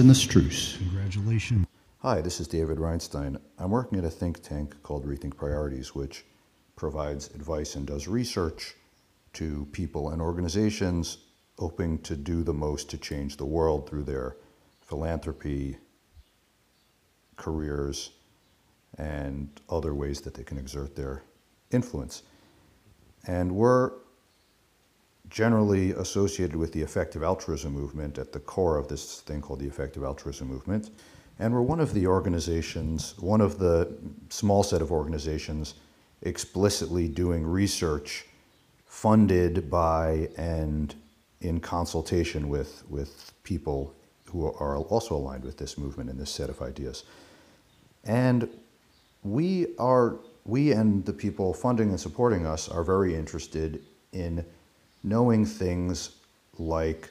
in the Struce. Congratulations. Hi, this is David Reinstein. I'm working at a think tank called Rethink Priorities, which provides advice and does research to people and organizations hoping to do the most to change the world through their philanthropy, careers, and other ways that they can exert their influence. And we're generally associated with the effective altruism movement at the core of this thing called the effective altruism movement. And we're one of the organizations, one of the small set of organizations explicitly doing research funded by and in consultation with, with people who are also aligned with this movement and this set of ideas. And we are, we and the people funding and supporting us are very interested in knowing things like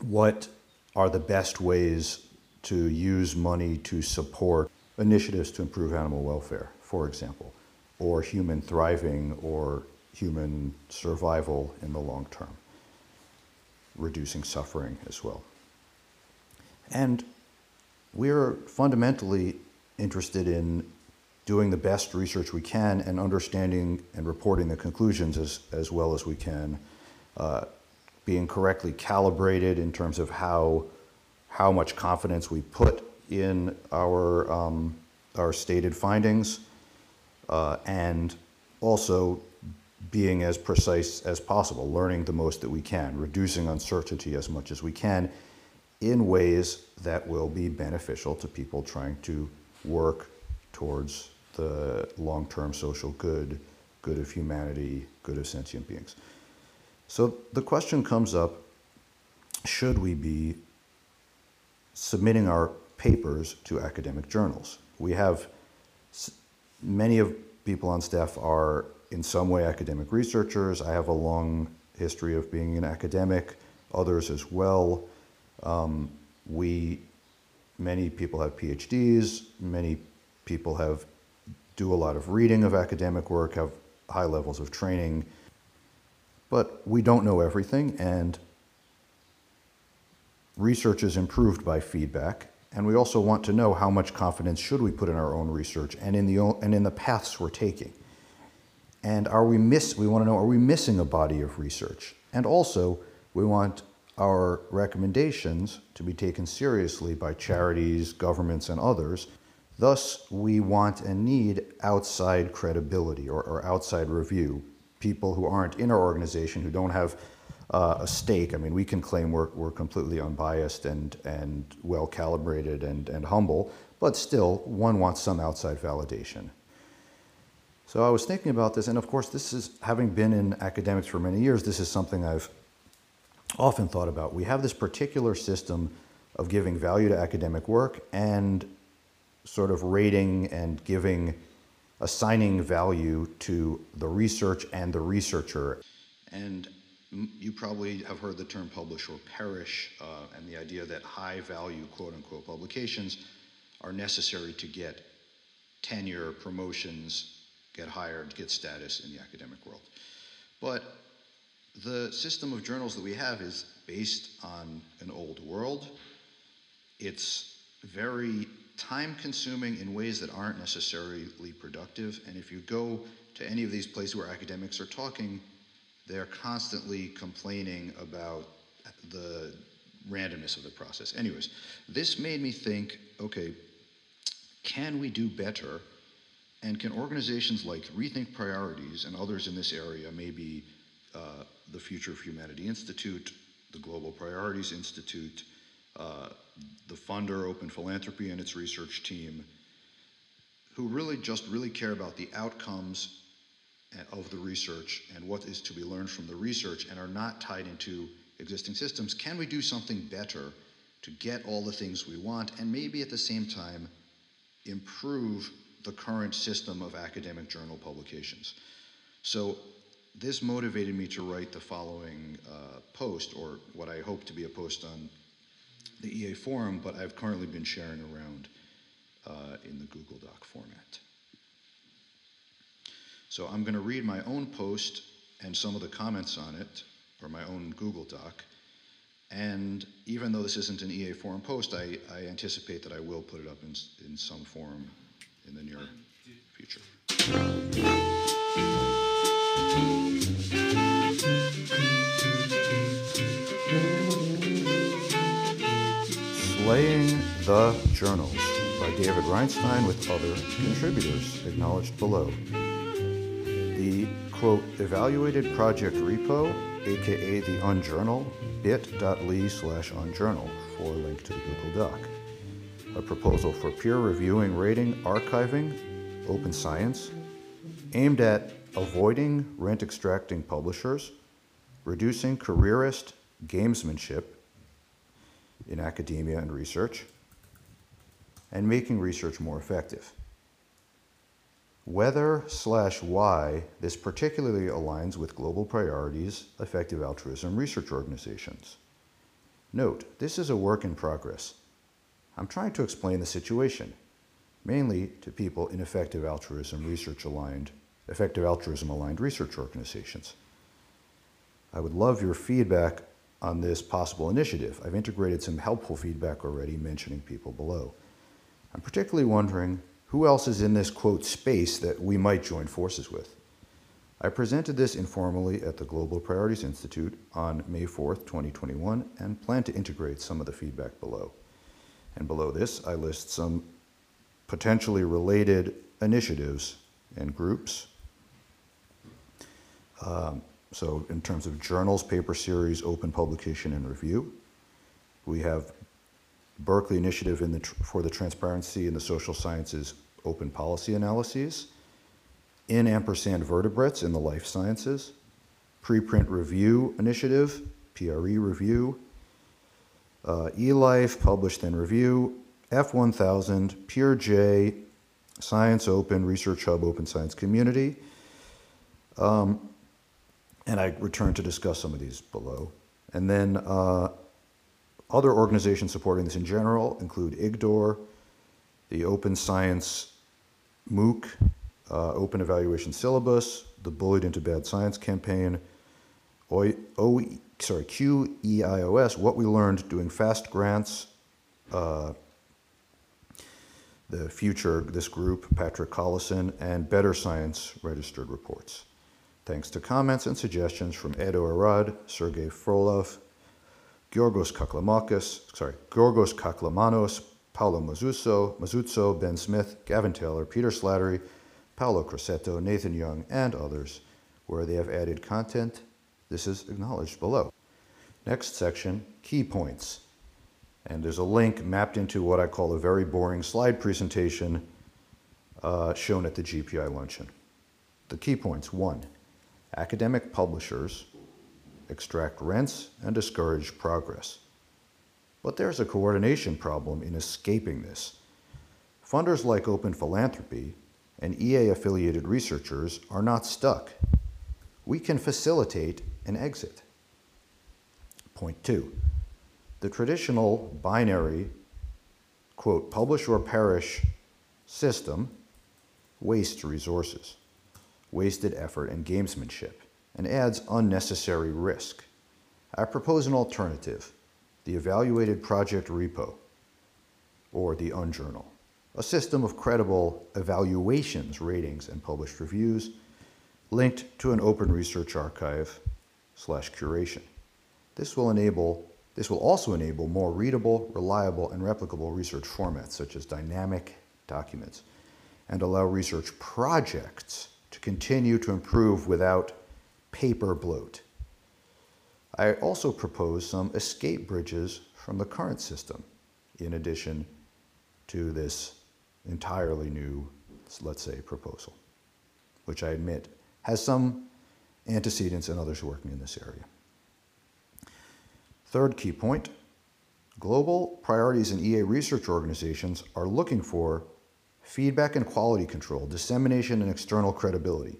what are the best ways to use money to support initiatives to improve animal welfare, for example, or human thriving or human survival in the long term, reducing suffering as well. And we're fundamentally interested in doing the best research we can and understanding and reporting the conclusions as, as well as we can, uh, being correctly calibrated in terms of how, how much confidence we put in our, um, our stated findings, uh, and also being as precise as possible, learning the most that we can, reducing uncertainty as much as we can in ways that will be beneficial to people trying to work towards the long-term social good, good of humanity, good of sentient beings. So the question comes up, should we be submitting our papers to academic journals? We have, many of people on staff are in some way academic researchers. I have a long history of being an academic, others as well. Um, we, many people have PhDs, many people have do a lot of reading of academic work, have high levels of training, but we don't know everything, and research is improved by feedback, and we also want to know how much confidence should we put in our own research and in the, and in the paths we're taking. And are we miss, we want to know, are we missing a body of research? And also, we want our recommendations to be taken seriously by charities, governments, and others Thus, we want and need outside credibility or, or outside review. People who aren't in our organization, who don't have uh, a stake. I mean, we can claim we're, we're completely unbiased and, and well calibrated and, and humble, but still, one wants some outside validation. So I was thinking about this, and of course, this is having been in academics for many years, this is something I've often thought about. We have this particular system of giving value to academic work and sort of rating and giving, assigning value to the research and the researcher. And you probably have heard the term publish or perish uh, and the idea that high value quote unquote publications are necessary to get tenure, promotions, get hired, get status in the academic world. But the system of journals that we have is based on an old world. It's very time consuming in ways that aren't necessarily productive. And if you go to any of these places where academics are talking, they're constantly complaining about the randomness of the process. Anyways, this made me think okay, can we do better? And can organizations like Rethink Priorities and others in this area, maybe uh, the Future of Humanity Institute, the Global Priorities Institute, the funder, Open Philanthropy, and its research team, who really just really care about the outcomes of the research and what is to be learned from the research and are not tied into existing systems, can we do something better to get all the things we want and maybe at the same time improve the current system of academic journal publications? So this motivated me to write the following uh, post, or what I hope to be a post on the EA forum, but I've currently been sharing around uh, in the Google Doc format. So I'm going to read my own post and some of the comments on it, or my own Google Doc, And even though this isn't an EA forum post, I, I anticipate that I will put it up in, in some form in the near future. The Journals by David Reinstein with other contributors, acknowledged below. The quote, evaluated project repo, aka the unjournal, bit.ly slash unjournal for a link to the Google Doc. A proposal for peer reviewing, rating, archiving, open science, aimed at avoiding rent extracting publishers, reducing careerist gamesmanship in academia and research, and making research more effective. Whether slash why this particularly aligns with global priorities, effective altruism research organizations. Note, this is a work in progress. I'm trying to explain the situation, mainly to people in effective altruism research aligned, effective altruism aligned research organizations. I would love your feedback on this possible initiative. I've integrated some helpful feedback already, mentioning people below. I'm particularly wondering who else is in this quote space that we might join forces with. I presented this informally at the Global Priorities Institute on May 4th, 2021, and plan to integrate some of the feedback below. And below this, I list some potentially related initiatives and groups. Um, so, in terms of journals, paper series, open publication, and review, we have Berkeley Initiative in the, for the Transparency in the Social Sciences Open Policy Analyses, in ampersand vertebrates in the life sciences, preprint review initiative, PRE review, uh, eLife, published and review, F1000, PeerJ, Science Open, Research Hub, Open Science Community. Um, and I return to discuss some of these below. And then uh, other organizations supporting this in general include IGDOR, the Open Science MOOC, uh, Open Evaluation Syllabus, the Bullied into Bad Science campaign, O, o, sorry, QEIOS, What We Learned Doing Fast Grants, uh, the Future, this group, Patrick Collison, and Better Science Registered Reports. Thanks to comments and suggestions from Edo Arad, Sergei Frolov, Georgos Kaklamakis, sorry, Georgos Kaklamanos, Paolo Mazzuso, Masuzzo, Ben Smith, Gavin Taylor, Peter Slattery, Paolo Crosetto, Nathan Young, and others, where they have added content. This is acknowledged below. Next section, key points. And there's a link mapped into what I call a very boring slide presentation uh, shown at the GPI luncheon. The key points one, academic publishers extract rents and discourage progress. But there's a coordination problem in escaping this. Funders like Open Philanthropy and EA affiliated researchers are not stuck. We can facilitate an exit. Point two the traditional binary, quote, publish or perish system wastes resources, wasted effort, and gamesmanship, and adds unnecessary risk. I propose an alternative the evaluated project repo, or the unjournal, a system of credible evaluations, ratings, and published reviews linked to an open research archive slash curation. This will enable this will also enable more readable, reliable, and replicable research formats such as dynamic documents and allow research projects to continue to improve without paper bloat. I also propose some escape bridges from the current system in addition to this entirely new, let's say, proposal, which I admit has some antecedents and others working in this area. Third key point global priorities in EA research organizations are looking for feedback and quality control, dissemination, and external credibility.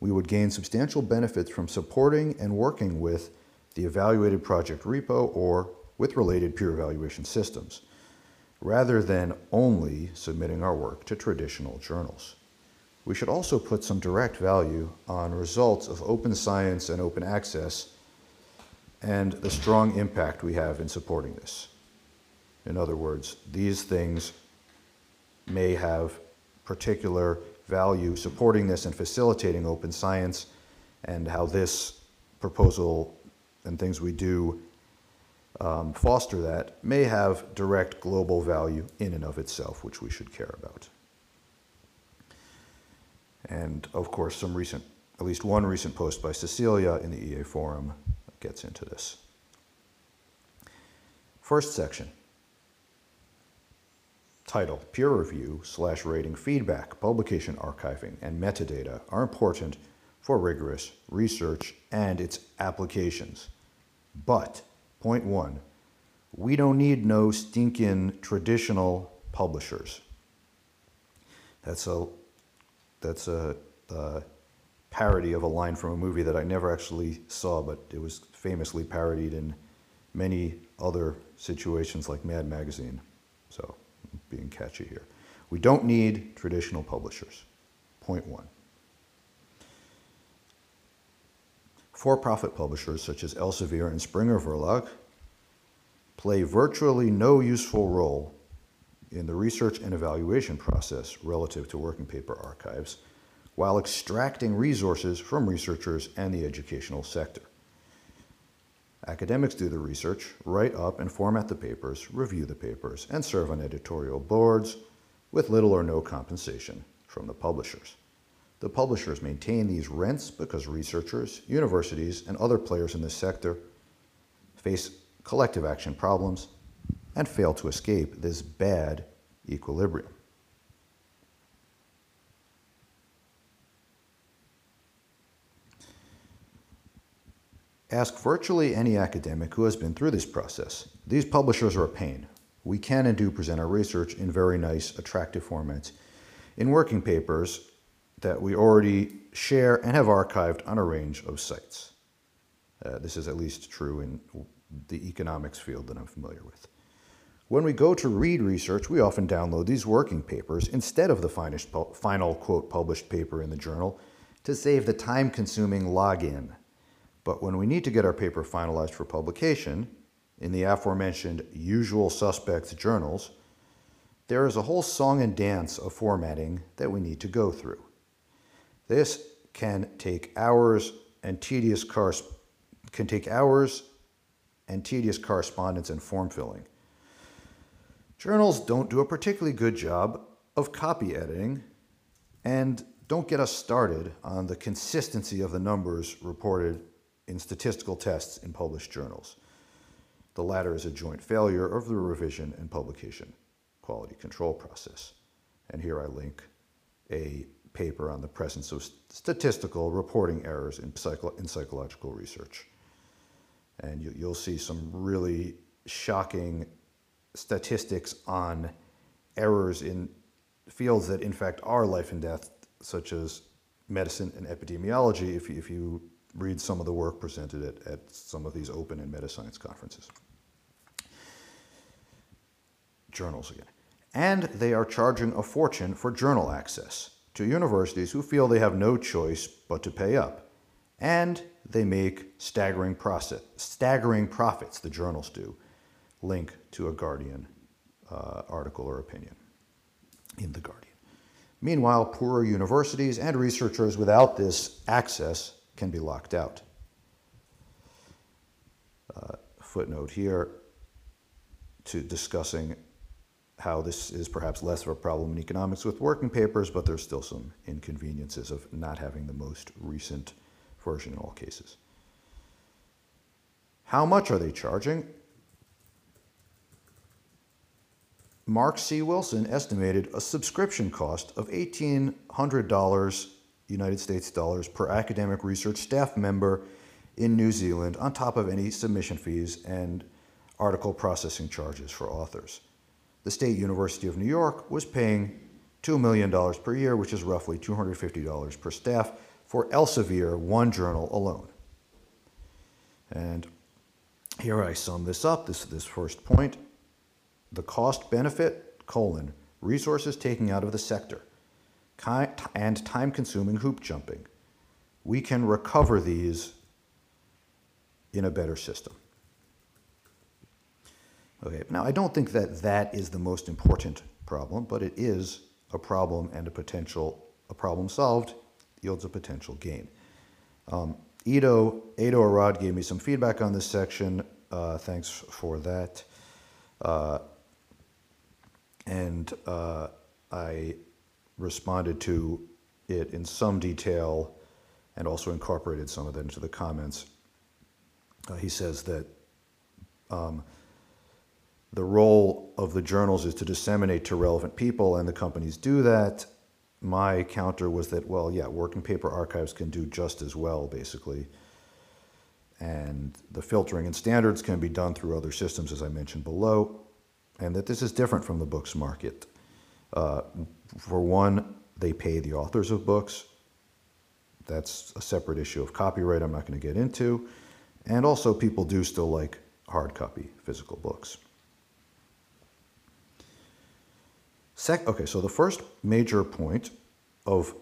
We would gain substantial benefits from supporting and working with the evaluated project repo or with related peer evaluation systems, rather than only submitting our work to traditional journals. We should also put some direct value on results of open science and open access and the strong impact we have in supporting this. In other words, these things may have particular value supporting this and facilitating open science, and how this proposal and things we do um, foster that may have direct global value in and of itself, which we should care about. And of course, some recent, at least one recent post by Cecilia in the EA forum gets into this. First section title, peer review slash rating feedback, publication archiving, and metadata are important for rigorous research and its applications. But, point one, we don't need no stinking traditional publishers. That's a that's a, a, parody of a line from a movie that I never actually saw, but it was famously parodied in many other situations like Mad Magazine. So, being catchy here. We don't need traditional publishers. Point one. For profit publishers such as Elsevier and Springer Verlag play virtually no useful role in the research and evaluation process relative to working paper archives while extracting resources from researchers and the educational sector. Academics do the research, write up and format the papers, review the papers, and serve on editorial boards with little or no compensation from the publishers. The publishers maintain these rents because researchers, universities, and other players in this sector face collective action problems and fail to escape this bad equilibrium. Ask virtually any academic who has been through this process. These publishers are a pain. We can and do present our research in very nice, attractive formats in working papers that we already share and have archived on a range of sites. Uh, this is at least true in the economics field that I'm familiar with. When we go to read research, we often download these working papers instead of the final quote published paper in the journal to save the time consuming login. But when we need to get our paper finalized for publication in the aforementioned usual suspects journals, there is a whole song and dance of formatting that we need to go through. This can take hours and tedious can take hours and tedious correspondence and form filling. Journals don't do a particularly good job of copy editing and don't get us started on the consistency of the numbers reported in statistical tests in published journals. The latter is a joint failure of the revision and publication quality control process. And here I link a paper on the presence of statistical reporting errors in, psycho in psychological research. And you, will see some really shocking statistics on errors in fields that in fact are life and death, such as medicine and epidemiology, if if you read some of the work presented at, at some of these open and meta science conferences. Journals again. And they are charging a fortune for journal access to universities who feel they have no choice but to pay up. And they make staggering, process, staggering profits, the journals do, link to a Guardian uh, article or opinion in The Guardian. Meanwhile, poorer universities and researchers without this access can be locked out. Uh, footnote here to discussing how this is perhaps less of a problem in economics with working papers, but there's still some inconveniences of not having the most recent version in all cases. How much are they charging? Mark C. Wilson estimated a subscription cost of $1,800 United States dollars per academic research staff member in New Zealand on top of any submission fees and article processing charges for authors. The State University of New York was paying $2 million per year, which is roughly $250 per staff for Elsevier, one journal alone. And here I sum this up, this, this first point the cost benefit, colon, resources taking out of the sector, and time consuming hoop jumping. We can recover these in a better system. Okay, now I don't think that that is the most important problem, but it is a problem and a potential, a problem solved yields a potential gain. Um, Ito, Ado Arad gave me some feedback on this section. Uh, thanks for that. Uh, and uh, I responded to it in some detail and also incorporated some of that into the comments. Uh, he says that um, the role of the journals is to disseminate to relevant people, and the companies do that. My counter was that, well, yeah, working paper archives can do just as well, basically. And the filtering and standards can be done through other systems, as I mentioned below, and that this is different from the books market. For one, they pay the authors of books. That's a separate issue of copyright I'm not going to get into. And also, people do still like hard copy physical books. Sec- okay, so the first major point of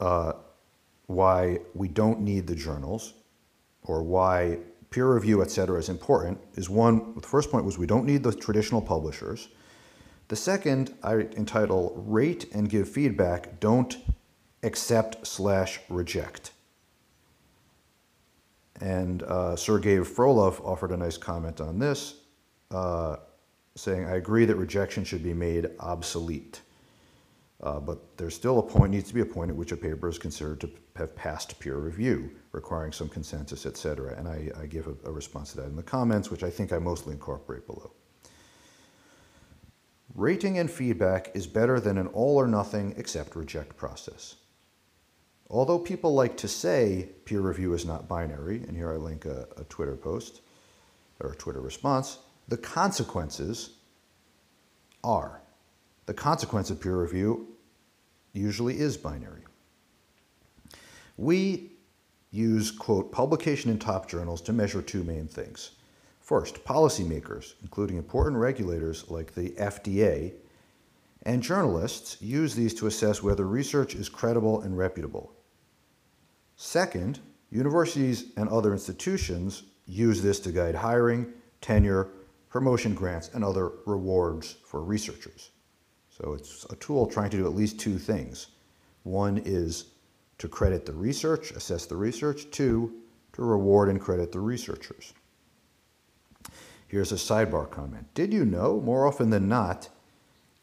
uh, why we don't need the journals or why peer review, et cetera, is important is one, the first point was we don't need the traditional publishers. The second I entitle Rate and Give Feedback, Don't Accept Slash Reject. And uh, Sergei Frolov offered a nice comment on this. Uh, saying, I agree that rejection should be made obsolete. Uh, but there's still a point, needs to be a point at which a paper is considered to have passed peer review, requiring some consensus, et cetera. And I, I give a, a response to that in the comments, which I think I mostly incorporate below. Rating and feedback is better than an all or nothing accept reject process. Although people like to say peer review is not binary, and here I link a, a Twitter post or a Twitter response, the consequences are. The consequence of peer review usually is binary. We use, quote, publication in top journals to measure two main things. First, policymakers, including important regulators like the FDA, and journalists use these to assess whether research is credible and reputable. Second, universities and other institutions use this to guide hiring, tenure, promotion grants, and other rewards for researchers. So it's a tool trying to do at least two things. One is to credit the research, assess the research. Two, to reward and credit the researchers. Here's a sidebar comment. Did you know, more often than not,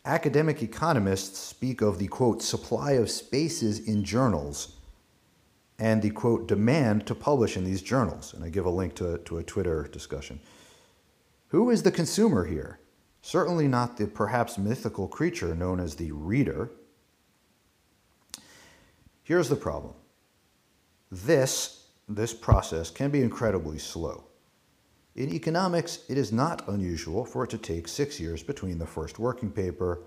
academic economists speak of the quote, supply of spaces in journals and the quote, demand to publish in these journals? And I give a link to, to a Twitter discussion. Who is the consumer here? Certainly not the perhaps mythical creature known as the reader. Here's the problem. This, this process can be incredibly slow. In economics, it is not unusual for it to take six years between the first working paper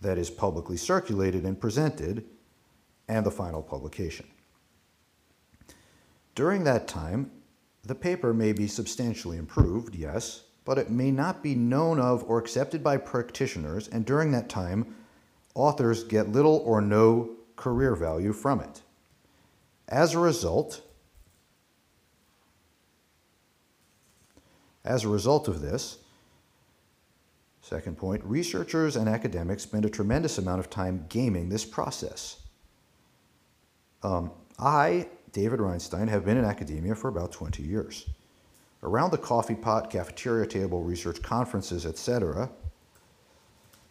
that is publicly circulated and presented and the final publication. During that time, the paper may be substantially improved, yes, but it may not be known of or accepted by practitioners, and during that time, authors get little or no career value from it. As a result, as a result of this, second point, researchers and academics spend a tremendous amount of time gaming this process. Um, I David Reinstein, have been in academia for about 20 years. Around the coffee pot, cafeteria table, research conferences, etc.,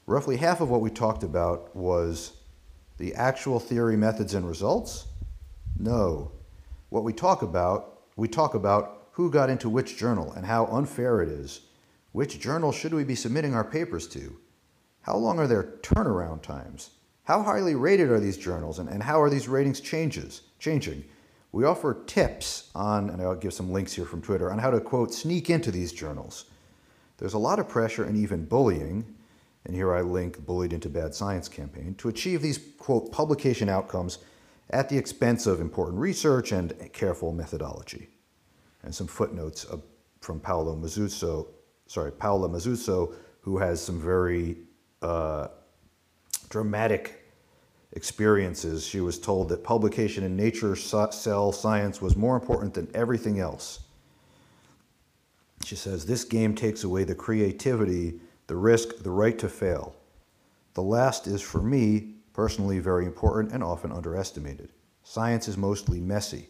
roughly half of what we talked about was the actual theory, methods, and results? No. What we talk about, we talk about who got into which journal and how unfair it is. Which journal should we be submitting our papers to? How long are their turnaround times? How highly rated are these journals and, and how are these ratings changes, changing? We offer tips on, and I'll give some links here from Twitter, on how to, quote, sneak into these journals. There's a lot of pressure and even bullying, and here I link Bullied into Bad Science campaign, to achieve these, quote, publication outcomes at the expense of important research and careful methodology. And some footnotes from Paolo Masuzzo, sorry, Paola Masuzzo, who has some very uh, dramatic experiences, she was told that publication in Nature Cell Science was more important than everything else. She says, This game takes away the creativity, the risk, the right to fail. The last is, for me, personally very important and often underestimated. Science is mostly messy.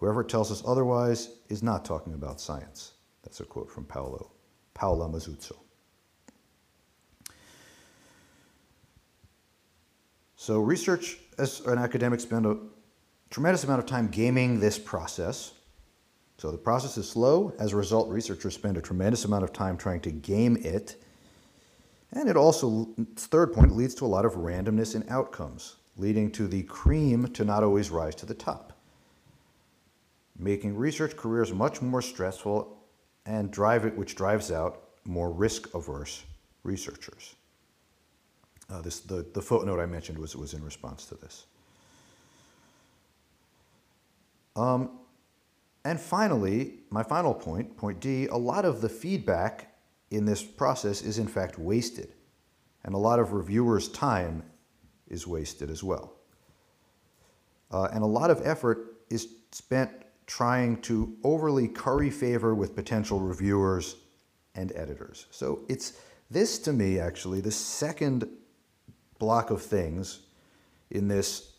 Whoever tells us otherwise is not talking about science. That's a quote from Paolo, Paola Masuzzo. So research as an academic spend a tremendous amount of time gaming this process. So the process is slow. As a result, researchers spend a tremendous amount of time trying to game it. And it also, third point, leads to a lot of randomness in outcomes, leading to the cream to not always rise to the top, making research careers much more stressful and drive it, which drives out more risk-averse researchers. Uh, this, the, the footnote I mentioned was, was in response to this. Um, and finally, my final point, point D, a lot of the feedback in this process is in fact wasted. And a lot of reviewers' time is wasted as well. Uh, and a lot of effort is spent trying to overly curry favor with potential reviewers and editors. So it's this to me, actually, the second block of things in this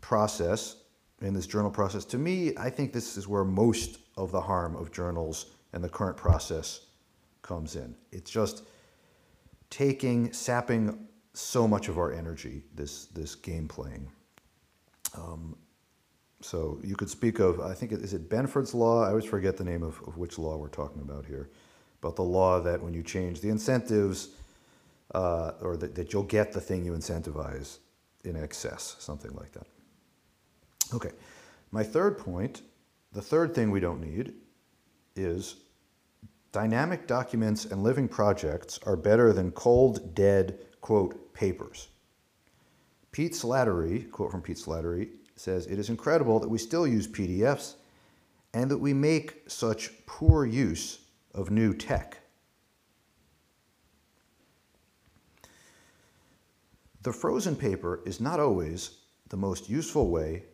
process, in this journal process, to me, I think this is where most of the harm of journals and the current process comes in. It's just taking, sapping so much of our energy, this, this game playing. Um, so you could speak of, I think, is it Benford's law? I always forget the name of, of which law we're talking about here. But the law that when you change the incentives, uh, or that, that you'll get the thing you incentivize in excess, something like that. Okay, my third point, the third thing we don't need is dynamic documents and living projects are better than cold, dead, quote, papers. Pete Slattery, quote from Pete Slattery, says, It is incredible that we still use PDFs and that we make such poor use of new tech. The frozen paper is not always the most useful way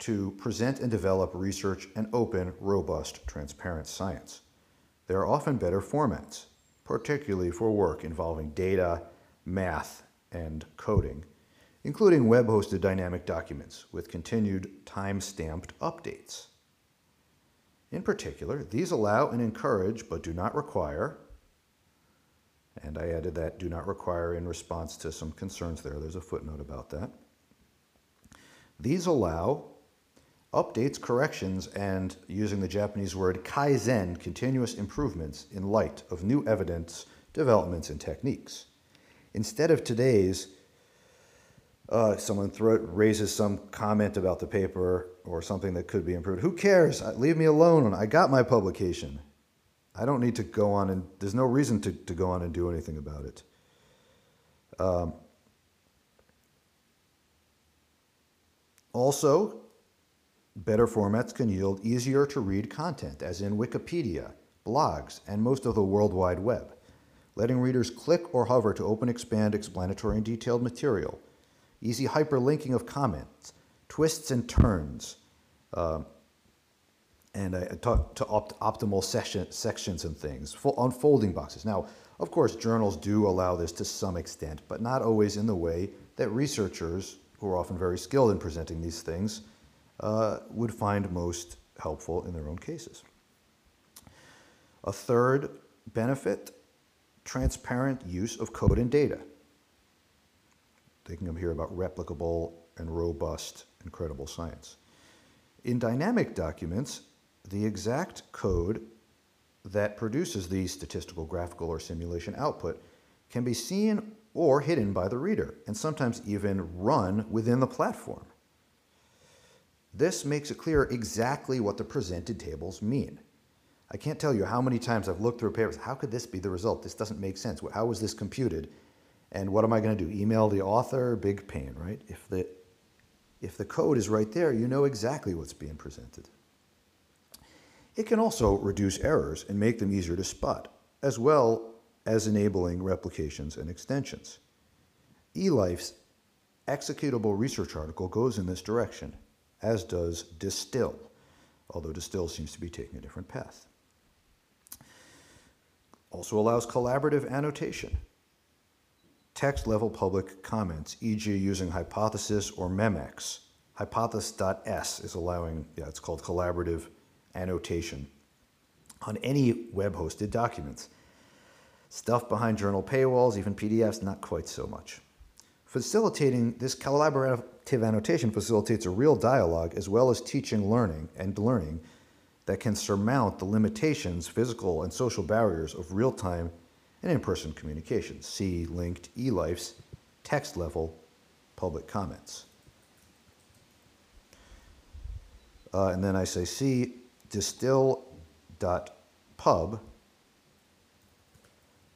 to present and develop research and open, robust, transparent science. There are often better formats, particularly for work involving data, math, and coding, including web-hosted dynamic documents with continued time-stamped updates. In particular, these allow and encourage, but do not require, and I added that do not require in response to some concerns there. There's a footnote about that. These allow updates, corrections, and using the Japanese word kaizen, continuous improvements in light of new evidence, developments, and techniques. Instead of today's, uh, someone raises some comment about the paper or something that could be improved. Who cares? Leave me alone. I got my publication. I don't need to go on and there's no reason to, to go on and do anything about it. Um, also, better formats can yield easier to read content, as in Wikipedia, blogs, and most of the World Wide Web, letting readers click or hover to open, expand explanatory and detailed material, easy hyperlinking of comments, twists and turns, uh, and I talk to opt optimal session, sections and things, full unfolding boxes. Now, of course, journals do allow this to some extent, but not always in the way that researchers, who are often very skilled in presenting these things, uh, would find most helpful in their own cases. A third benefit, transparent use of code and data. Thinking of here about replicable and robust and credible science. In dynamic documents, the exact code that produces the statistical, graphical, or simulation output can be seen or hidden by the reader, and sometimes even run within the platform. This makes it clear exactly what the presented tables mean. I can't tell you how many times I've looked through papers. How could this be the result? This doesn't make sense. How was this computed? And what am I going to do? Email the author? Big pain, right? If the, if the code is right there, you know exactly what's being presented. It can also reduce errors and make them easier to spot, as well as enabling replications and extensions. eLife's executable research article goes in this direction, as does Distill, although Distill seems to be taking a different path. Also allows collaborative annotation. Text level public comments, e.g., using Hypothesis or Memex. Hypothesis.s is allowing, yeah, it's called collaborative annotation on any web hosted documents. Stuff behind journal paywalls, even PDFs, not quite so much. Facilitating this collaborative annotation facilitates a real dialogue as well as teaching learning and learning that can surmount the limitations, physical and social barriers of real time and in person communications. See linked eLife's text level public comments. Uh, and then I say see distill.pub,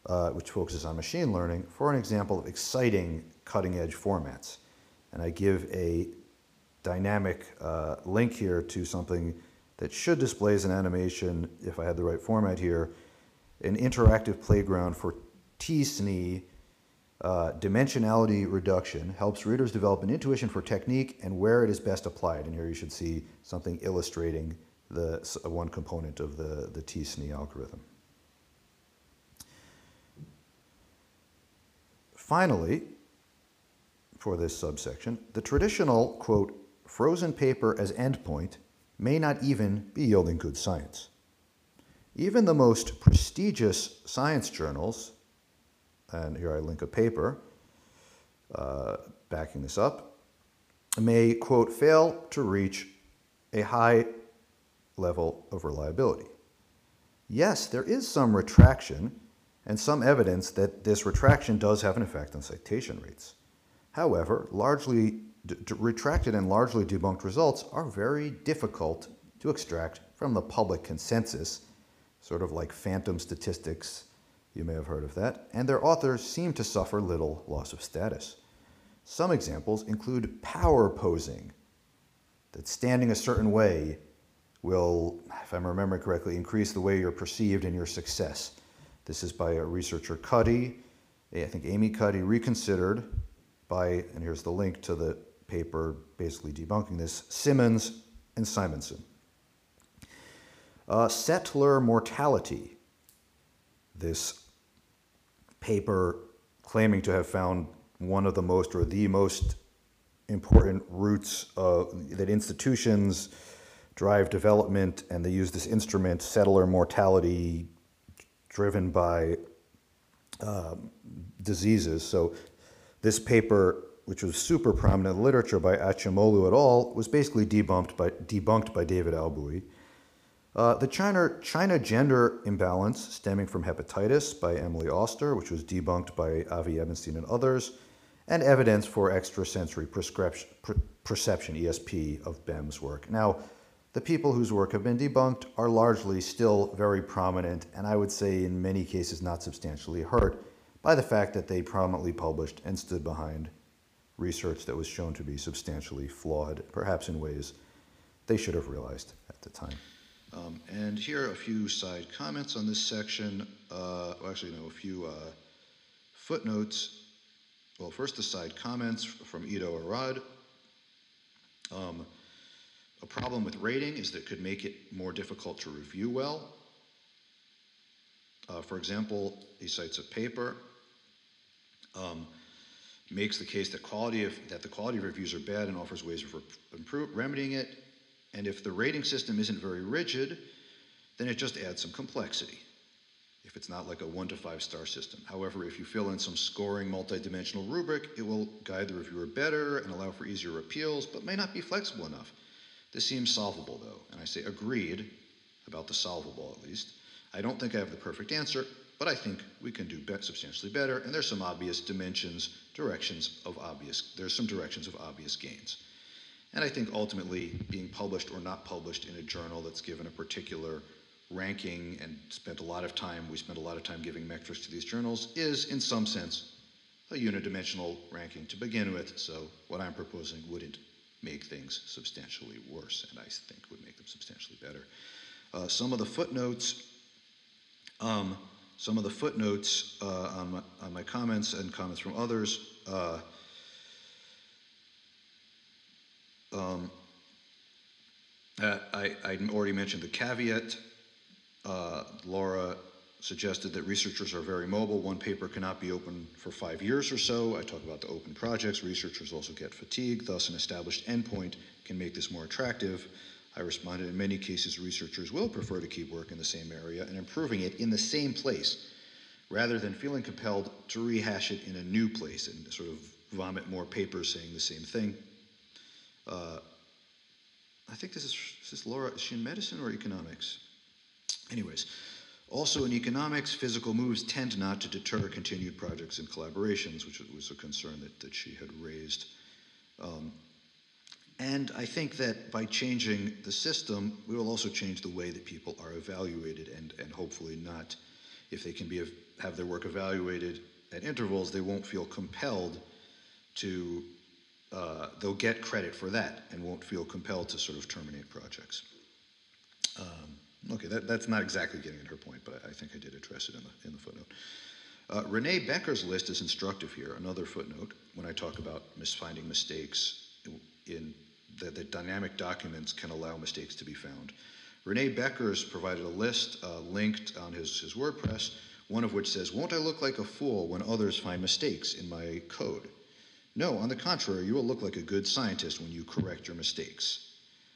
uh, which focuses on machine learning, for an example of exciting cutting edge formats. And I give a dynamic uh, link here to something that should display as an animation, if I had the right format here, an interactive playground for T-SNE uh, dimensionality reduction helps readers develop an intuition for technique and where it is best applied. And here you should see something illustrating the one component of the, the T-SNE algorithm. Finally, for this subsection, the traditional, quote, frozen paper as endpoint may not even be yielding good science. Even the most prestigious science journals, and here I link a paper uh, backing this up, may, quote, fail to reach a high level of reliability. Yes, there is some retraction and some evidence that this retraction does have an effect on citation rates. However, largely retracted and largely debunked results are very difficult to extract from the public consensus sort of like phantom statistics. You may have heard of that. And their authors seem to suffer little loss of status. Some examples include power posing, that standing a certain way will, if I'm remembering correctly, increase the way you're perceived and your success. This is by a researcher Cuddy, I think Amy Cuddy, reconsidered by, and here's the link to the paper basically debunking this, Simmons and Simonson. Uh, settler mortality. This paper claiming to have found one of the most or the most important roots uh, that institutions drive development, and they use this instrument, settler mortality, driven by um, diseases. So, this paper, which was super prominent literature by Acemoglu et al., was basically debunked by, debunked by David Albouy. Uh, the China, China gender imbalance stemming from hepatitis by Emily Oster, which was debunked by Avi Ebenstein and others, and evidence for extrasensory perception, ESP, of Bem's work. Now, the people whose work have been debunked are largely still very prominent, and I would say in many cases not substantially hurt by the fact that they prominently published and stood behind research that was shown to be substantially flawed, perhaps in ways they should have realized at the time. Um, and here are a few side comments on this section. Uh, well, actually, no, a few uh, footnotes. Well, first, the side comments from Ido Arad. Um, a problem with rating is that it could make it more difficult to review well. Uh, for example, he cites a paper, um, makes the case that quality of that the quality of reviews are bad and offers ways of improve, remedying it. And if the rating system isn't very rigid, then it just adds some complexity. If it's not like a one to five star system. However, if you fill in some scoring multidimensional rubric, it will guide the reviewer better and allow for easier appeals, but may not be flexible enough. This seems solvable though, and I say agreed about the solvable at least. I don't think I have the perfect answer, but I think we can do be- substantially better, and there's some obvious dimensions, directions of obvious, there's some directions of obvious gains. And I think ultimately being published or not published in a journal that's given a particular ranking and spent a lot of time, we spent a lot of time giving metrics to these journals, is in some sense a unidimensional ranking to begin with. So what I'm proposing wouldn't make things substantially worse, and I think would make them substantially better. Uh, some of the footnotes, um, some of the footnotes uh, on, my, on, my, comments and comments from others. Uh, Um, uh, I, I already mentioned the caveat. Uh, Laura suggested that researchers are very mobile. One paper cannot be open for five years or so. I talk about the open projects. Researchers also get fatigued, thus, an established endpoint can make this more attractive. I responded in many cases, researchers will prefer to keep work in the same area and improving it in the same place rather than feeling compelled to rehash it in a new place and sort of vomit more papers saying the same thing. Uh, I think this is, is this Laura, is she in medicine or economics? Anyways, also in economics, physical moves tend not to deter continued projects and collaborations, which was a concern that, that she had raised. Um, and I think that by changing the system, we will also change the way that people are evaluated and, and hopefully not, if they can be, have their work evaluated at intervals, they won't feel compelled to, uh, they'll get credit for that and won't feel compelled to sort of terminate projects. Um, okay, that, that's not exactly getting at her point, but I, I think I did address it in the, in the footnote. Uh, Renee Becker's list is instructive here, another footnote, when I talk about misfinding mistakes in that the dynamic documents can allow mistakes to be found. Renee Becker's provided a list uh, linked on his, his WordPress, one of which says, Won't I look like a fool when others find mistakes in my code? No, on the contrary, you will look like a good scientist when you correct your mistakes.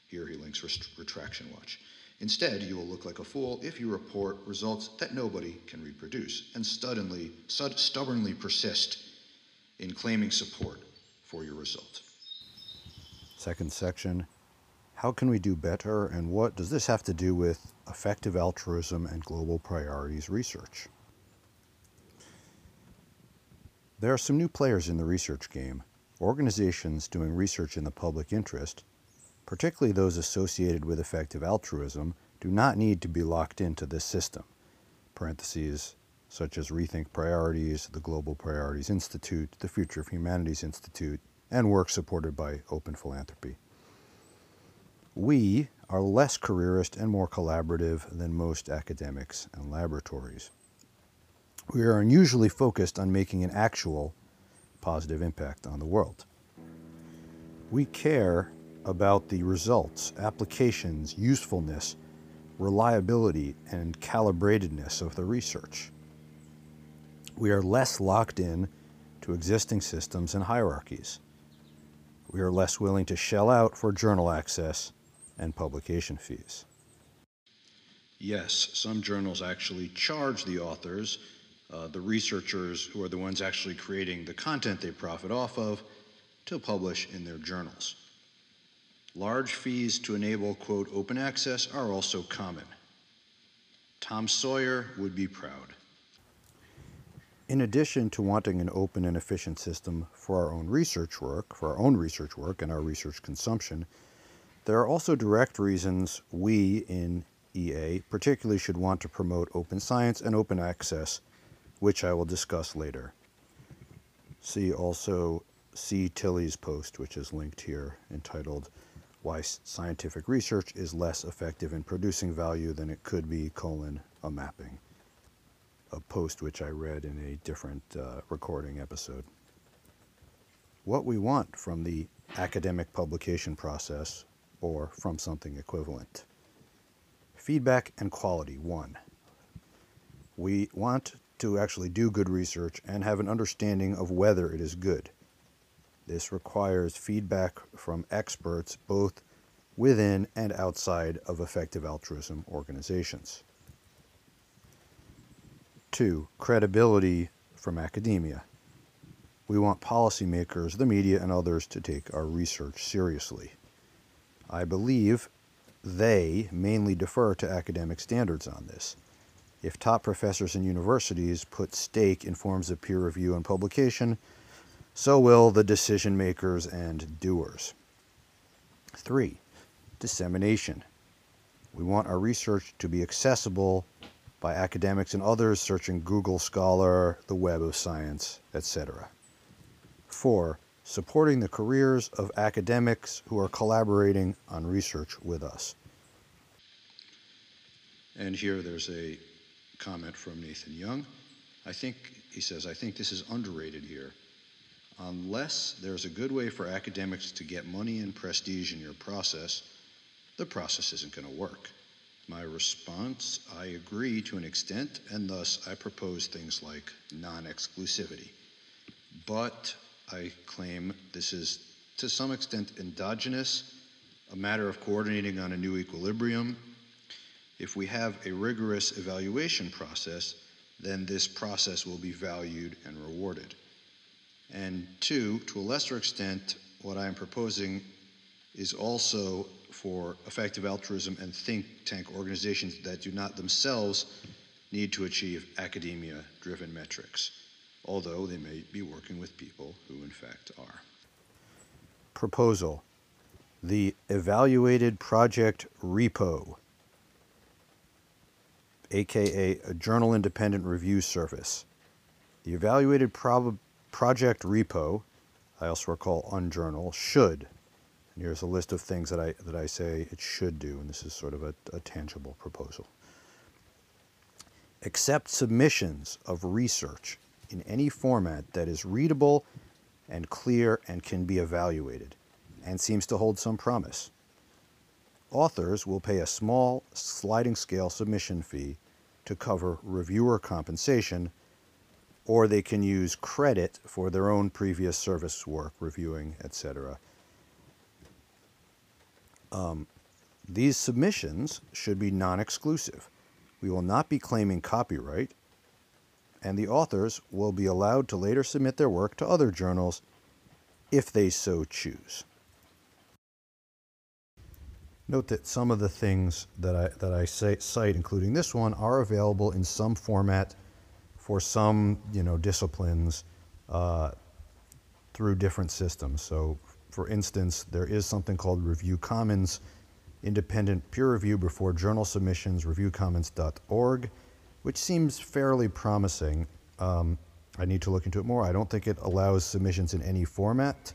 Here he links Rest- Retraction Watch. Instead, you will look like a fool if you report results that nobody can reproduce and stubbornly, stubbornly persist in claiming support for your result. Second section How can we do better, and what does this have to do with effective altruism and global priorities research? There are some new players in the research game, organizations doing research in the public interest, particularly those associated with effective altruism, do not need to be locked into this system. Parentheses, such as Rethink Priorities, the Global Priorities Institute, the Future of Humanities Institute, and work supported by Open Philanthropy. We are less careerist and more collaborative than most academics and laboratories we are unusually focused on making an actual positive impact on the world. We care about the results, applications, usefulness, reliability, and calibratedness of the research. We are less locked in to existing systems and hierarchies. We are less willing to shell out for journal access and publication fees. Yes, some journals actually charge the authors uh, the researchers who are the ones actually creating the content they profit off of to publish in their journals. Large fees to enable, quote, open access are also common. Tom Sawyer would be proud. In addition to wanting an open and efficient system for our own research work, for our own research work and our research consumption, there are also direct reasons we in EA particularly should want to promote open science and open access which I will discuss later. See also C Tilli's post, which is linked here, entitled Why Scientific Research is Less Effective in Producing Value Than It Could Be, colon, a mapping. A post which I read in a different uh, recording episode. What we want from the academic publication process or from something equivalent. Feedback and quality, one. We want to actually do good research and have an understanding of whether it is good. This requires feedback from experts both within and outside of effective altruism organizations. Two, credibility from academia. We want policymakers, the media, and others to take our research seriously. I believe they mainly defer to academic standards on this. If top professors and universities put stake in forms of peer review and publication, so will the decision makers and doers. Three, dissemination. We want our research to be accessible by academics and others searching Google Scholar, the Web of Science, etc. Four, supporting the careers of academics who are collaborating on research with us. And here there's a comment from Nathan Young. I think, he says, I think this is underrated here. Unless there's a good way for academics to get money and prestige in your process, the process isn't going to work. My response I agree to an extent, and thus I propose things like non exclusivity. But I claim this is to some extent endogenous, a matter of coordinating on a new equilibrium. If we have a rigorous evaluation process, then this process will be valued and rewarded. And two, to a lesser extent, what I am proposing is also for effective altruism and think tank organizations that do not themselves need to achieve academia driven metrics, although they may be working with people who, in fact, are. Proposal The Evaluated Project Repo, aka a Journal Independent Review Service. The Evaluated Project Repo, I also recall Unjournal, should and here's a list of things that I, that I say it should do, and this is sort of a, a tangible proposal. Accept submissions of research in any format that is readable and clear and can be evaluated, and seems to hold some promise. Authors will pay a small sliding scale submission fee to cover reviewer compensation, or they can use credit for their own previous service work, reviewing, etc um, these submissions should be non exclusive. We will not be claiming copyright, and the authors will be allowed to later submit their work to other journals if they so choose. Note that some of the things that I, that I say, cite, including this one, are available in some format for some you know, disciplines uh, through different systems. So, for instance, there is something called Review Commons, independent peer review before journal submissions, reviewcommons.org, which seems fairly promising. Um, I need to look into it more. I don't think it allows submissions in any format.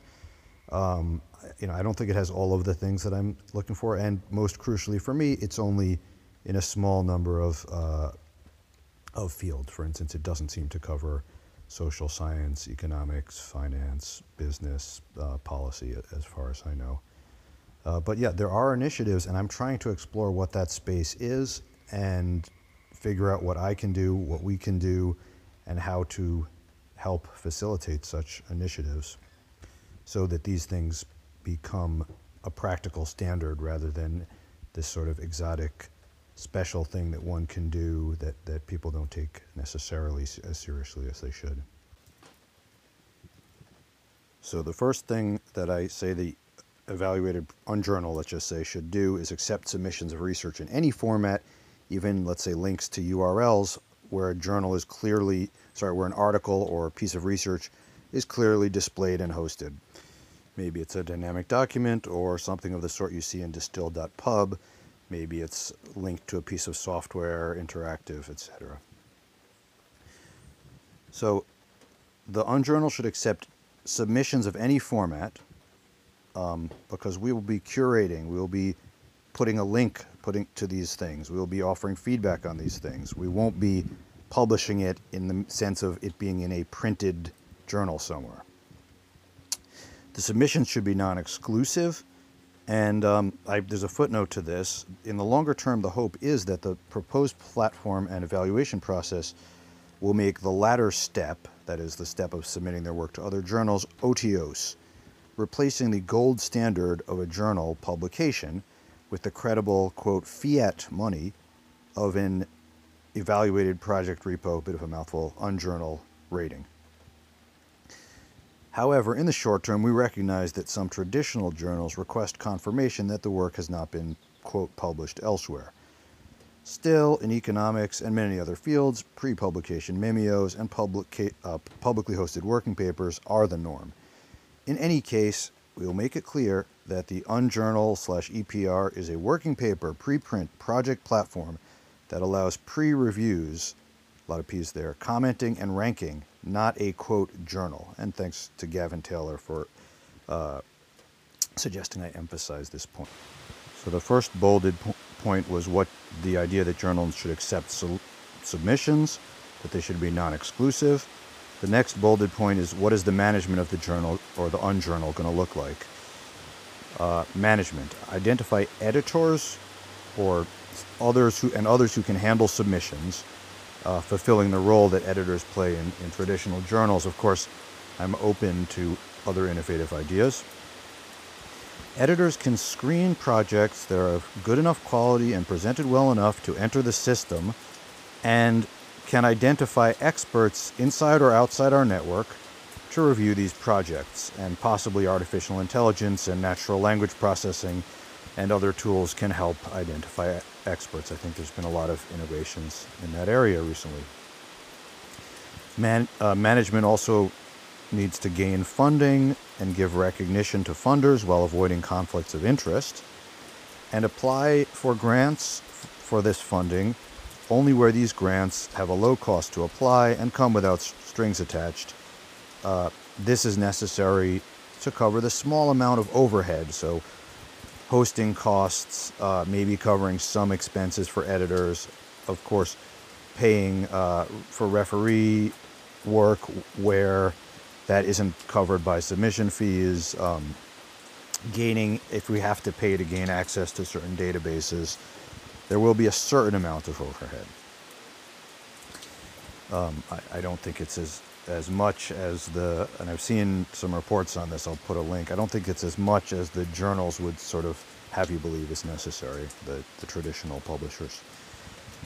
Um, you know, I don't think it has all of the things that I'm looking for, and most crucially for me, it's only in a small number of uh, of fields. For instance, it doesn't seem to cover social science, economics, finance, business, uh, policy, as far as I know. Uh, but yeah, there are initiatives, and I'm trying to explore what that space is and figure out what I can do, what we can do, and how to help facilitate such initiatives so that these things become a practical standard rather than this sort of exotic special thing that one can do that, that people don't take necessarily as seriously as they should. So the first thing that I say the evaluated unjournal, let's just say, should do is accept submissions of research in any format, even let's say links to URLs where a journal is clearly, sorry, where an article or a piece of research is clearly displayed and hosted. Maybe it's a dynamic document or something of the sort you see in distill.pub Maybe it's linked to a piece of software, interactive, etc. So the Unjournal should accept submissions of any format um, because we will be curating, we will be putting a link putting to these things. We will be offering feedback on these things. We won't be publishing it in the sense of it being in a printed journal somewhere. The submissions should be non-exclusive and um, I, there's a footnote to this. In the longer term, the hope is that the proposed platform and evaluation process will make the latter step, that is, the step of submitting their work to other journals, otiose, replacing the gold standard of a journal publication with the credible, quote, fiat money of an evaluated project repo, bit of a mouthful, unjournal rating. However, in the short term, we recognize that some traditional journals request confirmation that the work has not been, quote, published elsewhere. Still, in economics and many other fields, pre publication memeos and uh, publicly hosted working papers are the norm. In any case, we will make it clear that the Unjournal slash EPR is a working paper preprint project platform that allows pre reviews, a lot of P's there, commenting and ranking not a quote journal. And thanks to Gavin Taylor for uh, suggesting I emphasize this point. So the first bolded po- point was what the idea that journals should accept su- submissions, that they should be non-exclusive. The next bolded point is what is the management of the journal or the unjournal going to look like? Uh, management. Identify editors or others who and others who can handle submissions, uh, fulfilling the role that editors play in, in traditional journals. Of course, I'm open to other innovative ideas. Editors can screen projects that are of good enough quality and presented well enough to enter the system and can identify experts inside or outside our network to review these projects, and possibly artificial intelligence and natural language processing and other tools can help identify experts. I think there's been a lot of innovations in that area recently. Man, uh, management also needs to gain funding and give recognition to funders while avoiding conflicts of interest, and apply for grants for this funding only where these grants have a low cost to apply and come without strings attached. Uh, this is necessary to cover the small amount of overhead, so hosting costs, uh, maybe covering some expenses for editors, of course, paying uh, for referee work where that isn't covered by submission fees, um, gaining, if we have to pay to gain access to certain databases, there will be a certain amount of overhead. Um, I, I, don't think it's as, as much as the, and I've seen some reports on this, I'll put a link. I don't think it's as much as the journals would sort of have you believe is necessary, the, the traditional publishers.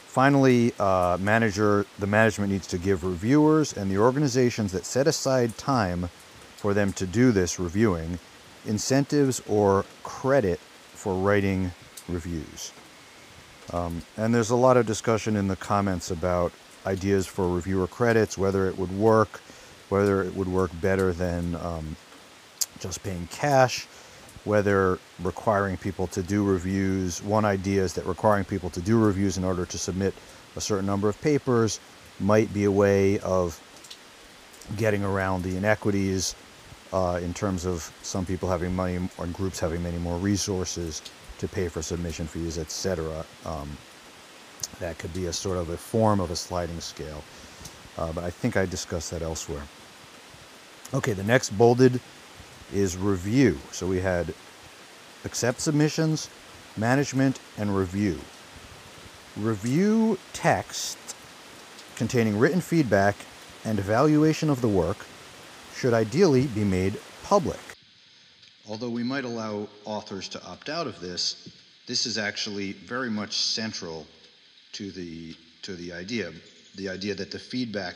Finally, uh, manager, the management needs to give reviewers and the organizations that set aside time for them to do this reviewing incentives or credit for writing reviews. Um, and there's a lot of discussion in the comments about ideas for reviewer credits, whether it would work, whether it would work better than um, just paying cash, whether requiring people to do reviews. One idea is that requiring people to do reviews in order to submit a certain number of papers might be a way of getting around the inequities uh, in terms of some people having money or groups having many more resources to pay for submission fees, etc. Um, that could be a sort of a form of a sliding scale. Uh, but I think I discussed that elsewhere. Okay, the next bolded is review. So we had accept submissions, management, and review. Review text containing written feedback and evaluation of the work should ideally be made public. Although we might allow authors to opt out of this, this is actually very much central to the, to the idea. The idea that the feedback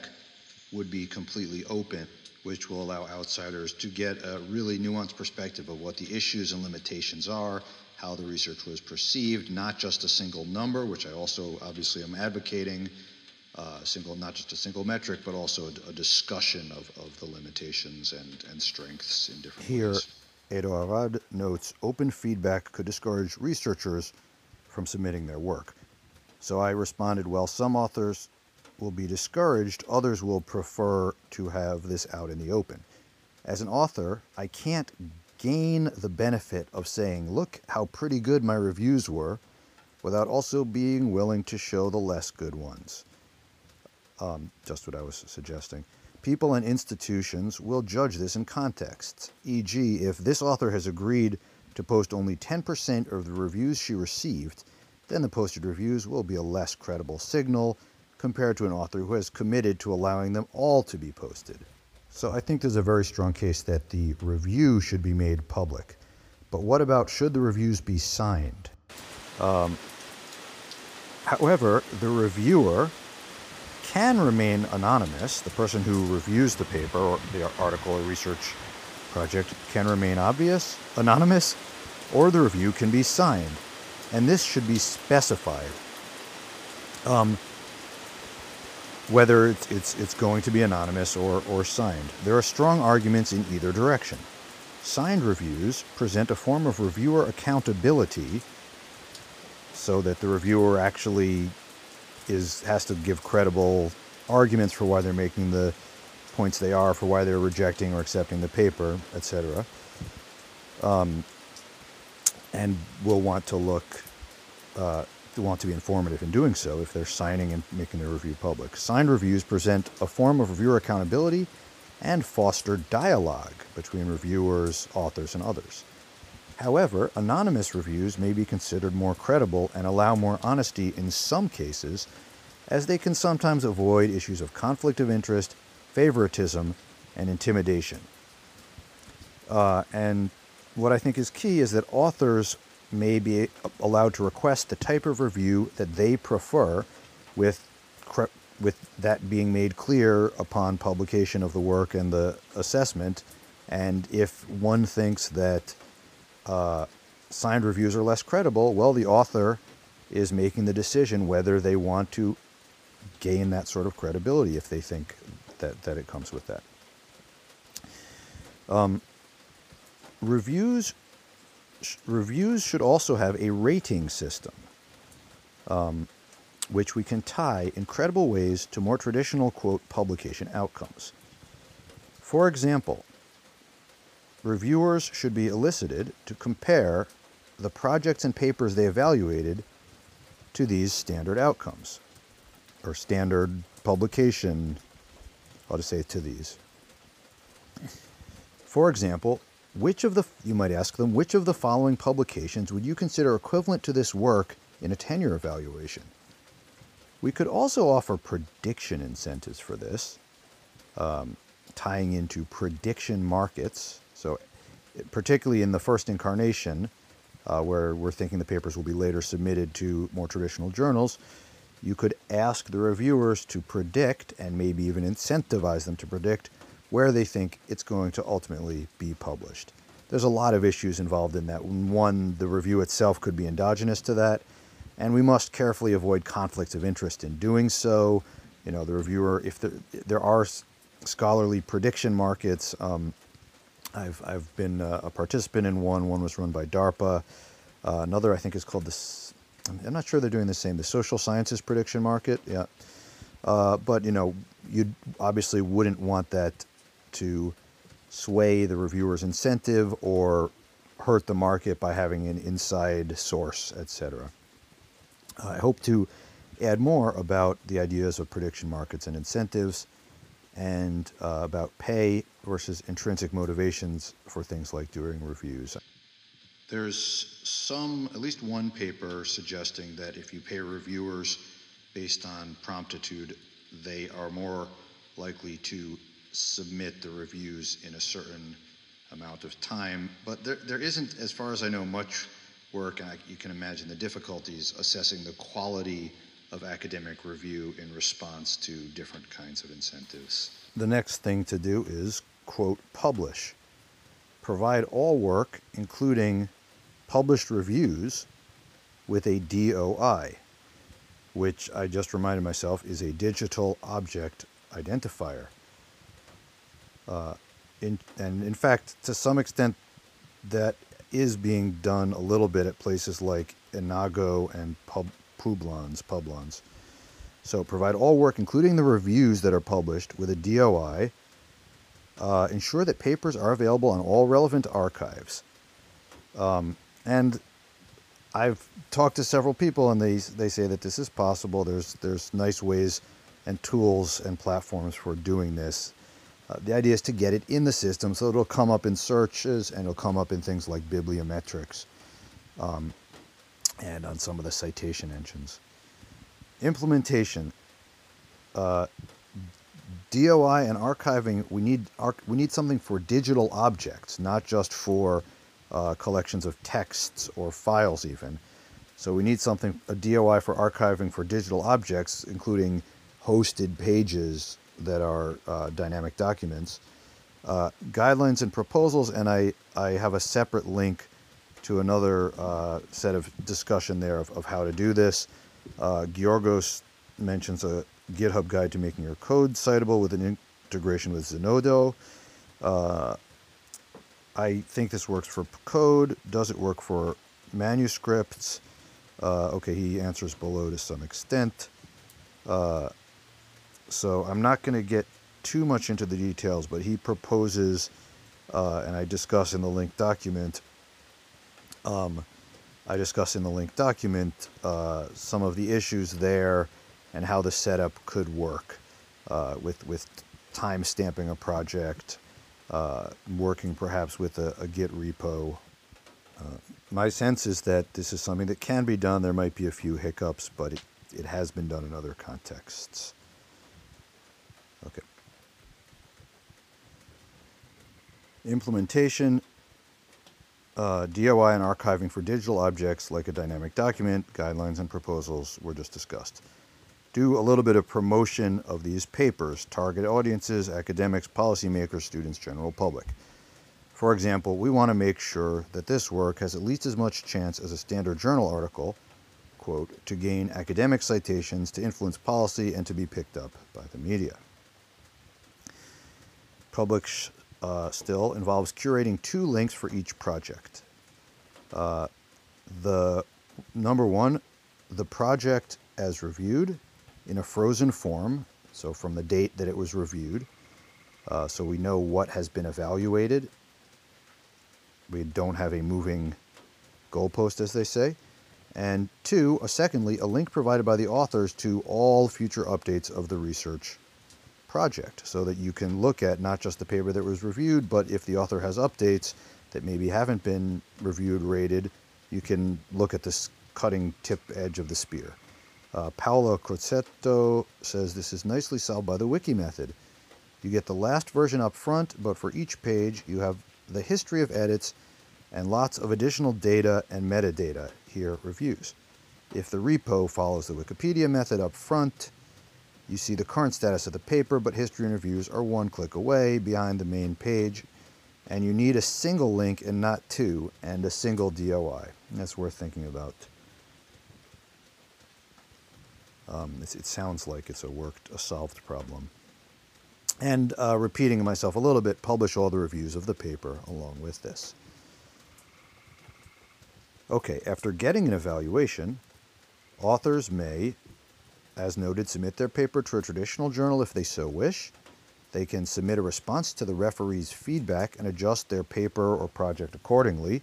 would be completely open, which will allow outsiders to get a really nuanced perspective of what the issues and limitations are, how the research was perceived, not just a single number, which I also obviously am advocating, uh, single, not just a single metric, but also a, a discussion of, of the limitations and, and strengths in different Here, ways. Edo Arad notes open feedback could discourage researchers from submitting their work. So I responded, well, some authors will be discouraged, others will prefer to have this out in the open. As an author, I can't gain the benefit of saying, look how pretty good my reviews were, without also being willing to show the less good ones. Um, just what I was suggesting. People and institutions will judge this in context, e.g., if this author has agreed to post only 10% of the reviews she received, then the posted reviews will be a less credible signal compared to an author who has committed to allowing them all to be posted. So I think there's a very strong case that the review should be made public. But what about should the reviews be signed? Um, however, the reviewer can remain anonymous. The person who reviews the paper or the article or research project can remain obvious, anonymous, or the review can be signed. And this should be specified. Um, whether it's, it's, it's going to be anonymous or, or signed. There are strong arguments in either direction. Signed reviews present a form of reviewer accountability so that the reviewer actually is has to give credible arguments for why they're making the points they are, for why they're rejecting or accepting the paper, etc. Um, and will want to look, uh, want to be informative in doing so if they're signing and making their review public. Signed reviews present a form of reviewer accountability and foster dialogue between reviewers, authors, and others. However, anonymous reviews may be considered more credible and allow more honesty in some cases, as they can sometimes avoid issues of conflict of interest, favoritism, and intimidation. Uh, and what I think is key is that authors may be allowed to request the type of review that they prefer, with with that being made clear upon publication of the work and the assessment. And if one thinks that uh, signed reviews are less credible, well, the author is making the decision whether they want to gain that sort of credibility if they think that, that it comes with that. Um, reviews reviews should also have a rating system, um, which we can tie in credible ways to more traditional quote publication outcomes. For example, reviewers should be elicited to compare the projects and papers they evaluated to these standard outcomes or standard publication. I'll just say to these. For example, which of the you might ask them, which of the following publications would you consider equivalent to this work in a tenure evaluation? We could also offer prediction incentives for this, um, tying into prediction markets so, particularly in the first incarnation, uh, where we're thinking the papers will be later submitted to more traditional journals, you could ask the reviewers to predict and maybe even incentivize them to predict where they think it's going to ultimately be published. There's a lot of issues involved in that. One, the review itself could be endogenous to that, and we must carefully avoid conflicts of interest in doing so. You know, the reviewer, if there, there are scholarly prediction markets, um, I've, I've been uh, a participant in one. One was run by DARPA. Uh, another, I think, is called the. I'm not sure they're doing the same. The Social Sciences Prediction Market. Yeah. Uh, but you know, you obviously wouldn't want that to sway the reviewer's incentive or hurt the market by having an inside source, etc. I hope to add more about the ideas of prediction markets and incentives and uh, about pay versus intrinsic motivations for things like doing reviews. There's some, at least one paper suggesting that if you pay reviewers based on promptitude, they are more likely to submit the reviews in a certain amount of time. But there, there isn't, as far as I know, much work, and I, you can imagine the difficulties assessing the quality of academic review in response to different kinds of incentives. The next thing to do is, quote, publish. Provide all work, including published reviews, with a DOI, which I just reminded myself is a digital object identifier. Uh, in, and in fact, to some extent, that is being done a little bit at places like Enago and Pub, Publons, Publons. So provide all work, including the reviews that are published, with a DOI. Uh, ensure that papers are available on all relevant archives. Um, and I've talked to several people, and they they say that this is possible. There's there's nice ways and tools and platforms for doing this. Uh, the idea is to get it in the system so it'll come up in searches and it'll come up in things like bibliometrics. Um, and on some of the citation engines. Implementation. Uh, DOI and archiving, we need, we need something for digital objects, not just for uh, collections of texts or files, even. So we need something, a DOI for archiving for digital objects, including hosted pages that are uh, dynamic documents. Uh, guidelines and proposals, and I, I have a separate link to another uh, set of discussion there of, of how to do this. Uh, Georgos mentions a GitHub guide to making your code citable with an integration with Zenodo. Uh, I think this works for code. Does it work for manuscripts? Uh, okay, he answers below to some extent. Uh, so I'm not going to get too much into the details, but he proposes, uh, and I discuss in the link document, um, I discuss in the link document uh, some of the issues there and how the setup could work uh, with with time stamping a project, uh, working perhaps with a, a, Git repo, my sense is that this is something that can be done. There might be a few hiccups, but it, it has been done in other contexts. Okay. Implementation, uh, DOI and archiving for digital objects like a dynamic document, guidelines and proposals were just discussed. Do a little bit of promotion of these papers, target audiences, academics, policymakers, students, general public. For example, we want to make sure that this work has at least as much chance as a standard journal article, quote, to gain academic citations, to influence policy, and to be picked up by the media. Publish uh, still involves curating two links for each project. Uh, the number one, the project as reviewed in a frozen form, so from the date that it was reviewed, uh, so we know what has been evaluated we don't have a moving goalpost, as they say. And two, a secondly, a link provided by the authors to all future updates of the research project so that you can look at not just the paper that was reviewed, but if the author has updates that maybe haven't been reviewed, rated, you can look at this cutting tip edge of the spear. Uh, Paolo Crosetto says this is nicely solved by the wiki method. You get the last version up front, but for each page you have the history of edits, and lots of additional data and metadata, here reviews. If the repo follows the Wikipedia method up front, you see the current status of the paper, but history and reviews are one click away behind the main page, and you need a single link and not two, and a single DOI. That's worth thinking about. Um, it sounds like it's a worked, a solved problem and uh, repeating myself a little bit, publish all the reviews of the paper along with this. Okay, after getting an evaluation, authors may, as noted, submit their paper to a traditional journal if they so wish. They can submit a response to the referee's feedback and adjust their paper or project accordingly,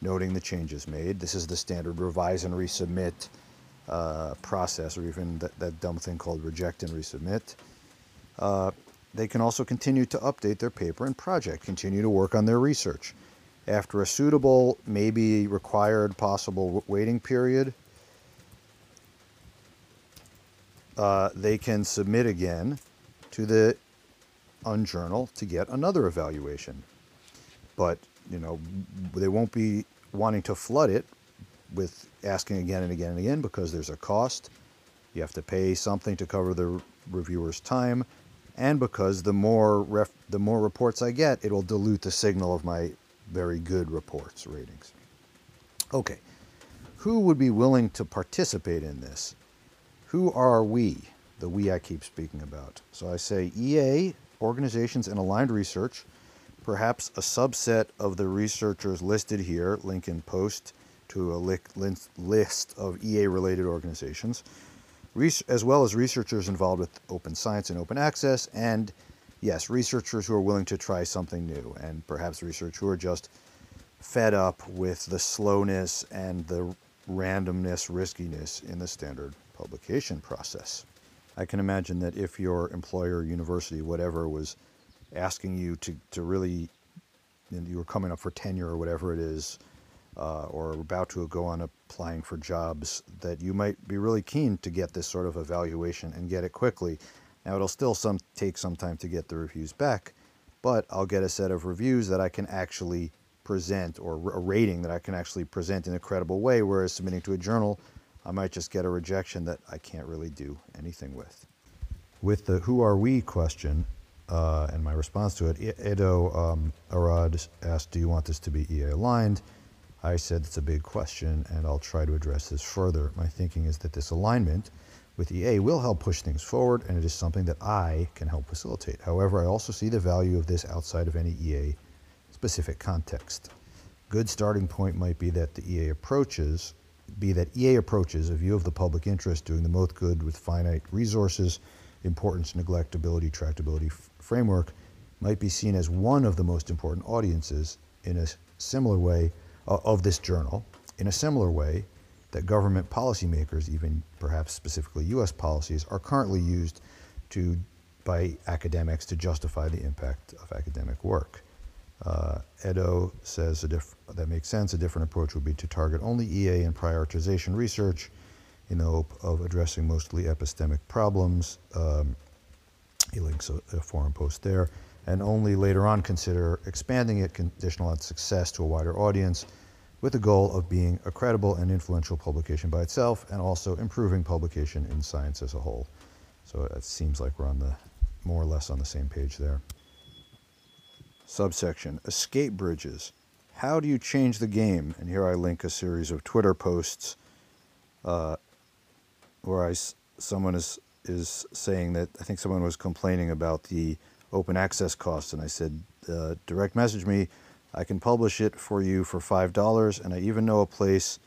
noting the changes made. This is the standard revise and resubmit uh, process, or even that, that dumb thing called reject and resubmit. Uh, they can also continue to update their paper and project, continue to work on their research. After a suitable, maybe required, possible waiting period, uh, they can submit again to the Unjournal to get another evaluation. But, you know, they won't be wanting to flood it with asking again and again and again because there's a cost. You have to pay something to cover the reviewer's time and because the more the more reports I get, it'll dilute the signal of my very good reports ratings. Okay, who would be willing to participate in this? Who are we? The we I keep speaking about. So I say EA, organizations and aligned research, perhaps a subset of the researchers listed here, link in post to a list of EA related organizations as well as researchers involved with open science and open access, and yes, researchers who are willing to try something new, and perhaps researchers who are just fed up with the slowness and the randomness, riskiness in the standard publication process. I can imagine that if your employer, university, whatever, was asking you to, to really, you were coming up for tenure or whatever it is, uh, or about to go on applying for jobs that you might be really keen to get this sort of evaluation and get it quickly. Now it'll still some take some time to get the reviews back, but I'll get a set of reviews that I can actually present or a rating that I can actually present in a credible way, whereas submitting to a journal, I might just get a rejection that I can't really do anything with. With the who are we question, uh, and my response to it, Edo um, Arad asked, do you want this to be EA aligned? I said it's a big question, and I'll try to address this further. My thinking is that this alignment with EA will help push things forward, and it is something that I can help facilitate. However, I also see the value of this outside of any EA specific context. Good starting point might be that the EA approaches be that EA approaches a view of the public interest doing the most good with finite resources, importance, neglectability, tractability framework might be seen as one of the most important audiences in a similar way uh, of this journal in a similar way that government policymakers, even perhaps specifically U.S. policies, are currently used to by academics to justify the impact of academic work. Uh, Edo says that makes sense. A different approach would be to target only EA and prioritization research in the hope of addressing mostly epistemic problems. Um, he links a, a forum post there. And only later on consider expanding it conditional on success to a wider audience with the goal of being a credible and influential publication by itself and also improving publication in science as a whole. So it seems like we're on the more or less on the same page there. Subsection Escape Bridges. How do you change the game? And here I link a series of Twitter posts uh, where I someone is is saying that I think someone was complaining about the open access costs, and I said, uh, direct message me. I can publish it for you for five dollars, and I even know a place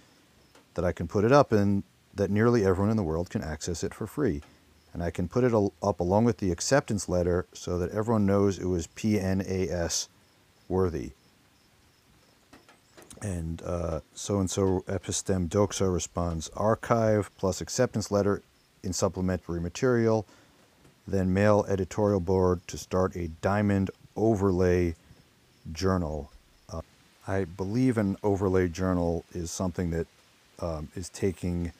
that I can put it up in that nearly everyone in the world can access it for free. And I can put it up along with the acceptance letter so that everyone knows it was PNAS worthy. And so and so Epistem Doxa responds arXiv plus acceptance letter in supplementary material, then mail editorial board to start a diamond overlay journal. Uh, I believe an overlay journal is something that um, is taking uh,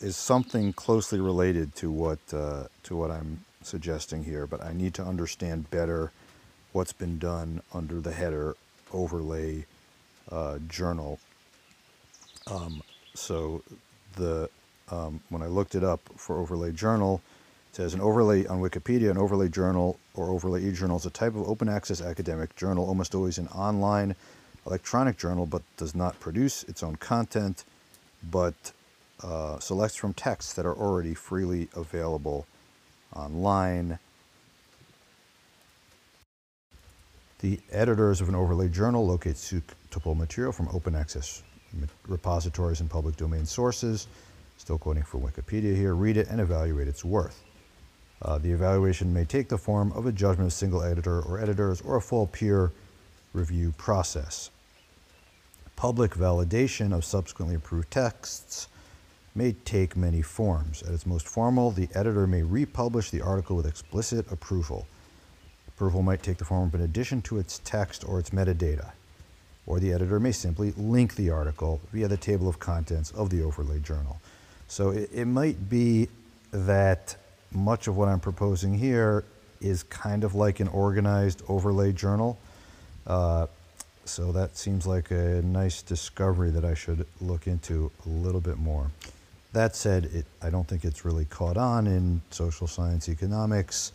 is something closely related to what uh, to what I'm suggesting here, but I need to understand better what's been done under the header overlay uh, journal. Um, so the um, when I looked it up for overlay journal, it says an overlay on Wikipedia, an overlay journal or overlay e-journal is a type of open access academic journal, almost always an online electronic journal, but does not produce its own content, but uh, selects from texts that are already freely available online. The editors of an overlay journal locate suitable material from open access repositories and public domain sources. Still quoting from Wikipedia here. Read it and evaluate its worth. Uh, the evaluation may take the form of a judgment of single editor or editors or a full peer review process. Public validation of subsequently approved texts may take many forms. At its most formal, the editor may republish the article with explicit approval. Approval might take the form of an addition to its text or its metadata, or the editor may simply link the article via the table of contents of the overlay journal. So it, it might be that much of what I'm proposing here is kind of like an organized overlay journal. Uh, so that seems like a nice discovery that I should look into a little bit more. That said, it, I don't think it's really caught on in social science economics,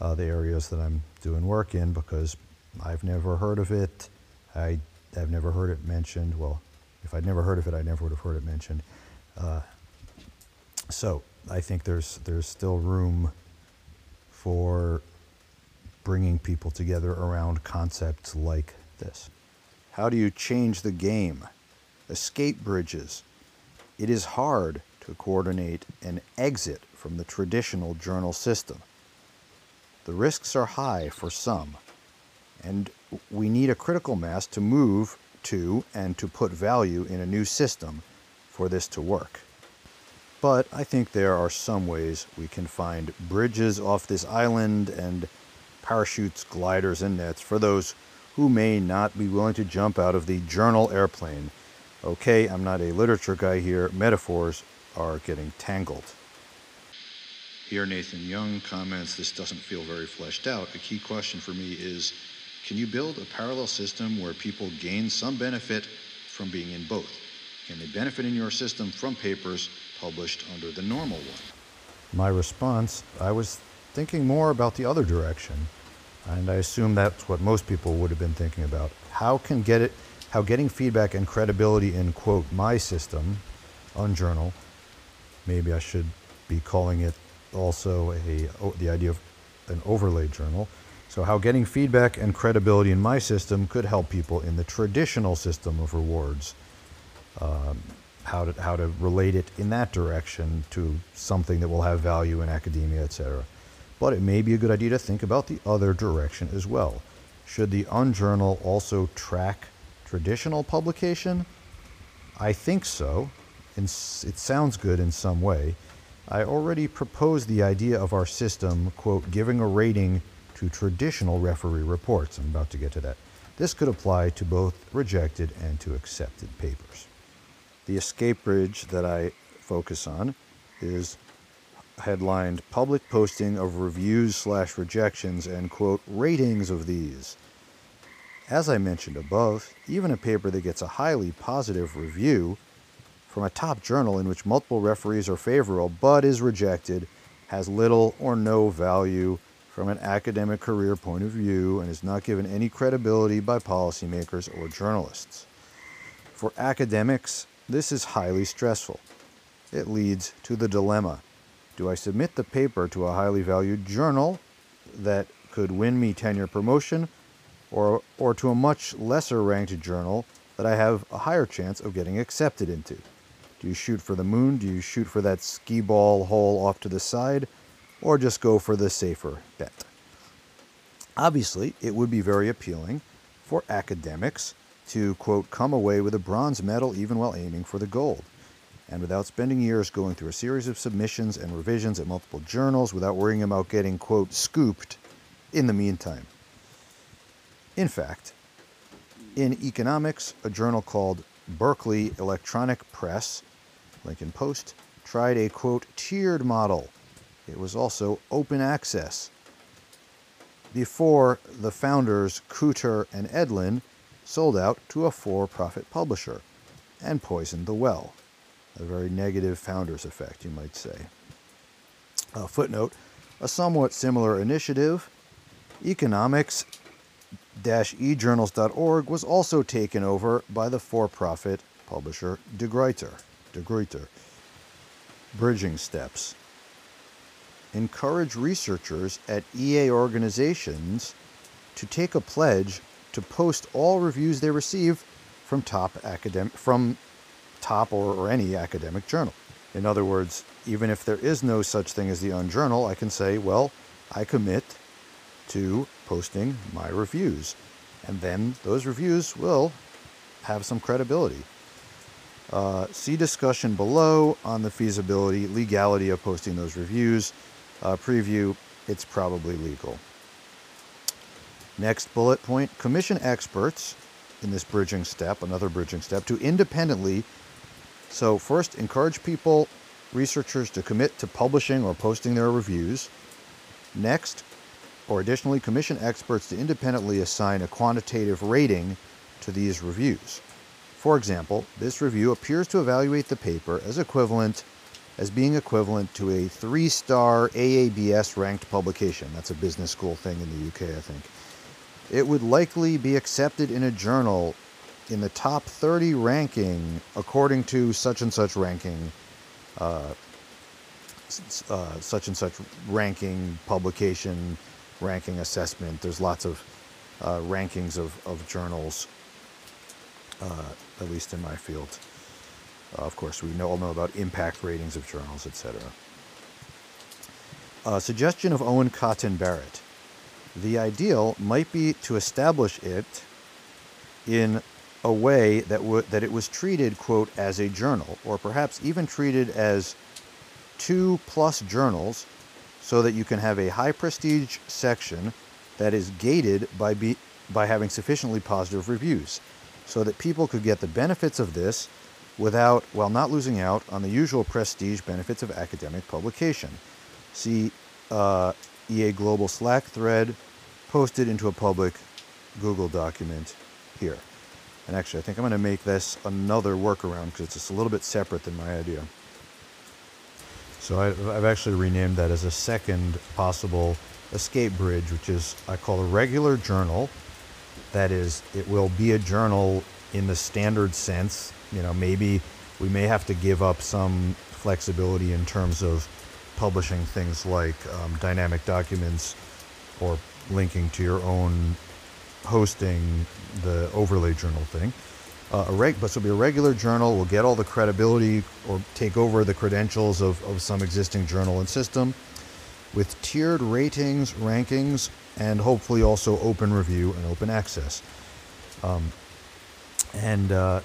uh, the areas that I'm doing work in, because I've never heard of it. I, have never heard it mentioned. Well, if I'd never heard of it, I never would have heard it mentioned. Uh, so I think there's there's still room for bringing people together around concepts like this. How do you change the game? Escape bridges. It is hard to coordinate an exit from the traditional journal system. The risks are high for some, and we need a critical mass to move to and to put value in a new system for this to work. But I think there are some ways we can find bridges off this island and parachutes, gliders, and nets for those who may not be willing to jump out of the journal airplane. Okay, I'm not a literature guy here. Metaphors are getting tangled. Here, Nathan Young comments this doesn't feel very fleshed out. A key question for me is can you build a parallel system where people gain some benefit from being in both? Can they benefit in your system from papers published under the normal one? My response I was thinking more about the other direction, and I assume that's what most people would have been thinking about. How can get it, how getting feedback and credibility in quote my system, unjournal, maybe I should be calling it also a the idea of an overlay journal. So how getting feedback and credibility in my system could help people in the traditional system of rewards. Um, how to how to relate it in that direction to something that will have value in academia, etc. But it may be a good idea to think about the other direction as well. Should the unjournal also track traditional publication? I think so. It sounds good in some way. I already proposed the idea of our system, quote, giving a rating to traditional referee reports. I'm about to get to that. This could apply to both rejected and to accepted papers. The escape bridge that I focus on is headlined Public Posting of Reviews slash Rejections and quote ratings of these. As I mentioned above, even a paper that gets a highly positive review from a top journal in which multiple referees are favorable but is rejected has little or no value from an academic career point of view and is not given any credibility by policymakers or journalists. For academics, this is highly stressful. It leads to the dilemma do I submit the paper to a highly valued journal that could win me tenure promotion or, or to a much lesser ranked journal that I have a higher chance of getting accepted into? Do you shoot for the moon? Do you shoot for that skee ball hole off to the side? Or just go for the safer bet? Obviously, it would be very appealing for academics to, quote, come away with a bronze medal even while aiming for the gold and without spending years going through a series of submissions and revisions at multiple journals without worrying about getting, quote, scooped in the meantime. In fact, in economics, a journal called Berkeley Electronic Press, Lincoln Post, tried a, quote, tiered model. It was also open access. Before the founders, Cooter and Edlin, sold out to a for profit publisher and poisoned the well a very negative founder's effect, you might say. Uh, footnote A somewhat similar initiative, economics ejournals.org, was also taken over by the for profit publisher De Gruyter. De Gruyter. Bridging steps. Encourage researchers at EA organizations to take a pledge to post all reviews they receive from top academic from top or, or any academic journal. In other words, even if there is no such thing as the unjournal, I can say, well, I commit to posting my reviews. And then those reviews will have some credibility. Uh, see discussion below on the feasibility, legality of posting those reviews. Uh, preview, it's probably legal. Next bullet point commission experts in this bridging step, another bridging step, to independently so, first, encourage people, researchers, to commit to publishing or posting their reviews. Next, or additionally, commission experts to independently assign a quantitative rating to these reviews. For example, this review appears to evaluate the paper as equivalent as being equivalent to a three-star AABS ranked publication. That's a business school thing in the UK, I think. It would likely be accepted in a journal in the top 30 ranking according to such and such ranking, uh, uh, such and such ranking publication, ranking assessment. There's lots of uh, rankings of, of journals, uh, at least in my field. Uh, of course, we know, all know about impact ratings of journals, etc. suggestion of Owen Cotton Barratt. The ideal might be to establish it in a way that, w- that it was treated, quote, as a journal, or perhaps even treated as two plus journals, so that you can have a high prestige section that is gated by, be- by having sufficiently positive reviews, so that people could get the benefits of this without, while not losing out on the usual prestige benefits of academic publication. See uh, EA Global Slack thread posted into a public Google document here. And actually, I think I'm going to make this another workaround because it's just a little bit separate than my idea. So I've actually renamed that as a second possible escape bridge, which is I call a regular journal. That is, it will be a journal in the standard sense. You know, maybe we may have to give up some flexibility in terms of publishing things like um, dynamic documents or linking to your own hosting the overlay journal thing. Uh, a reg- but so it'll be a regular journal. We'll get all the credibility or take over the credentials of, of some existing journal and system with tiered ratings, rankings, and hopefully also open review and open access. Um, and uh,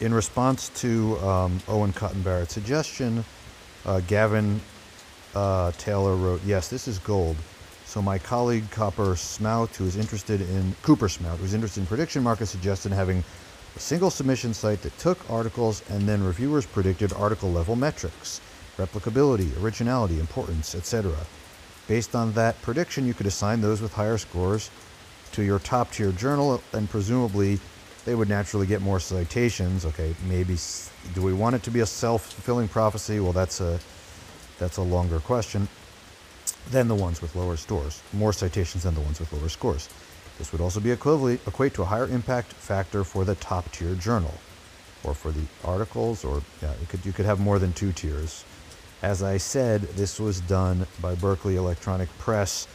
in response to um, Owen Cotton Barratt's suggestion, uh, Gavin uh, Taylor wrote, Yes, this is gold. So my colleague Copper Smout, who is interested in Cooper Smout, who's interested in prediction markets, suggested having a single submission site that took articles and then reviewers predicted article level metrics, replicability, originality, importance, etc. Based on that prediction, you could assign those with higher scores to your top tier journal, and presumably they would naturally get more citations. Okay, maybe do we want it to be a self-fulfilling prophecy? Well, that's a that's a longer question than the ones with lower scores, more citations than the ones with lower scores. This would also be equivalent, equate to a higher impact factor for the top tier journal, or for the articles, or yeah, could, you could have more than two tiers. As I said, this was done by Berkeley Electronic Press,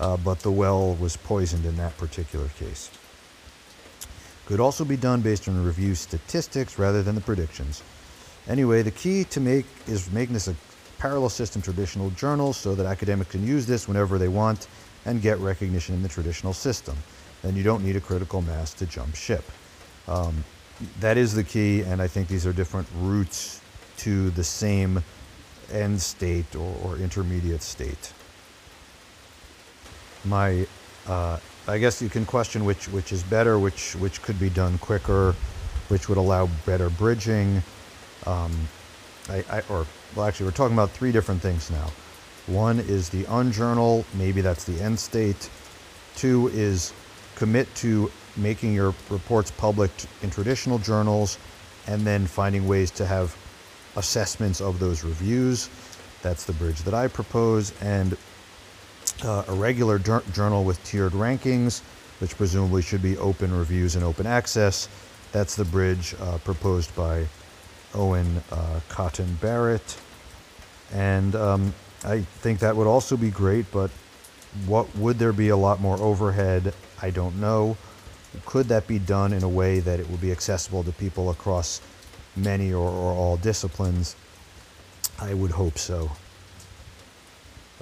uh, but the well was poisoned in that particular case. Could also be done based on review statistics rather than the predictions. Anyway, the key to make is making this a parallel system traditional journals so that academics can use this whenever they want and get recognition in the traditional system. Then you don't need a critical mass to jump ship. Um, that is the key, and I think these are different routes to the same end state or, or intermediate state. My, uh, I guess you can question which which is better, which which could be done quicker, which would allow better bridging. Um, I, I, or well, actually, we're talking about three different things now. One is the unjournal, maybe that's the end state. Two is commit to making your reports public in traditional journals and then finding ways to have assessments of those reviews. That's the bridge that I propose. And uh, a regular journal with tiered rankings, which presumably should be open reviews and open access. That's the bridge uh, proposed by Owen uh, Cotton Barratt. And um, I think that would also be great, but what would there be a lot more overhead? I don't know. Could that be done in a way that it would be accessible to people across many or, or all disciplines? I would hope so.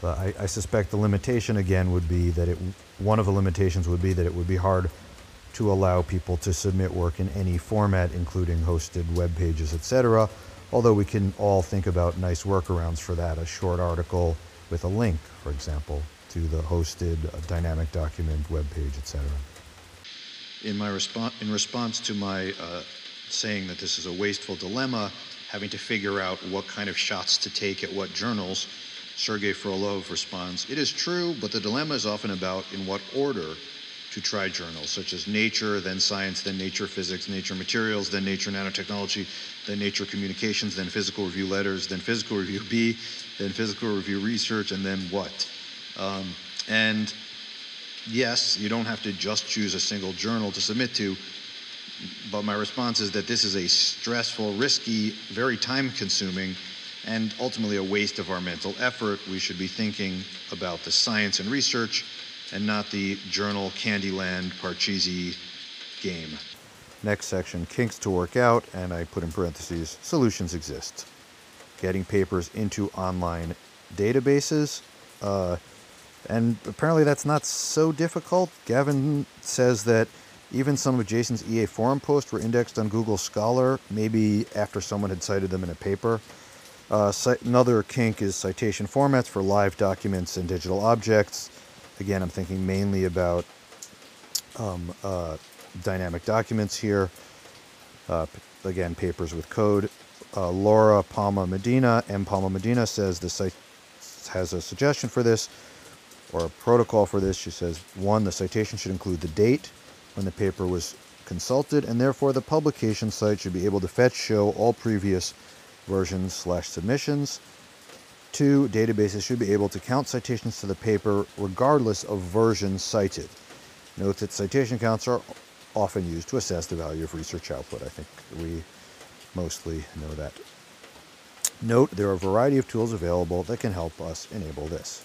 Uh, I, I, suspect the limitation again would be that it, one of the limitations would be that it would be hard to allow people to submit work in any format, including hosted web pages, etc. Although we can all think about nice workarounds for that, a short article with a link, for example, to the hosted uh, dynamic document web page, etc. In my response, in response to my uh, saying that this is a wasteful dilemma, having to figure out what kind of shots to take at what journals, Sergei Frolov responds, It is true, but the dilemma is often about in what order to try journals such as Nature, then Science, then Nature Physics, Nature Materials, then Nature Nanotechnology, then Nature Communications, then Physical Review Letters, then Physical Review B, then Physical Review Research, and then what? Um, and yes, you don't have to just choose a single journal to submit to, but my response is that this is a stressful, risky, very time consuming, and ultimately a waste of our mental effort. We should be thinking about the science and research and not the journal Candyland Parcheesi game. Next section, kinks to work out, and I put in parentheses, solutions exist. Getting papers into online databases. Uh, and apparently that's not so difficult. Gavin says that even some of Jason's EA forum posts were indexed on Google Scholar, maybe after someone had cited them in a paper. Uh, another kink is citation formats for live documents and digital objects. Again, I'm thinking mainly about um, uh, dynamic documents here. Uh, again, papers with code. Uh, Laura Palma Medina, M. Palma Medina says the site has a suggestion for this or a protocol for this. She says one, the citation should include the date when the paper was consulted, and therefore the publication site should be able to fetch show all previous versions slash submissions. Two, databases should be able to count citations to the paper regardless of version cited. Note that citation counts are often used to assess the value of research output. I think we mostly know that. Note there are a variety of tools available that can help us enable this.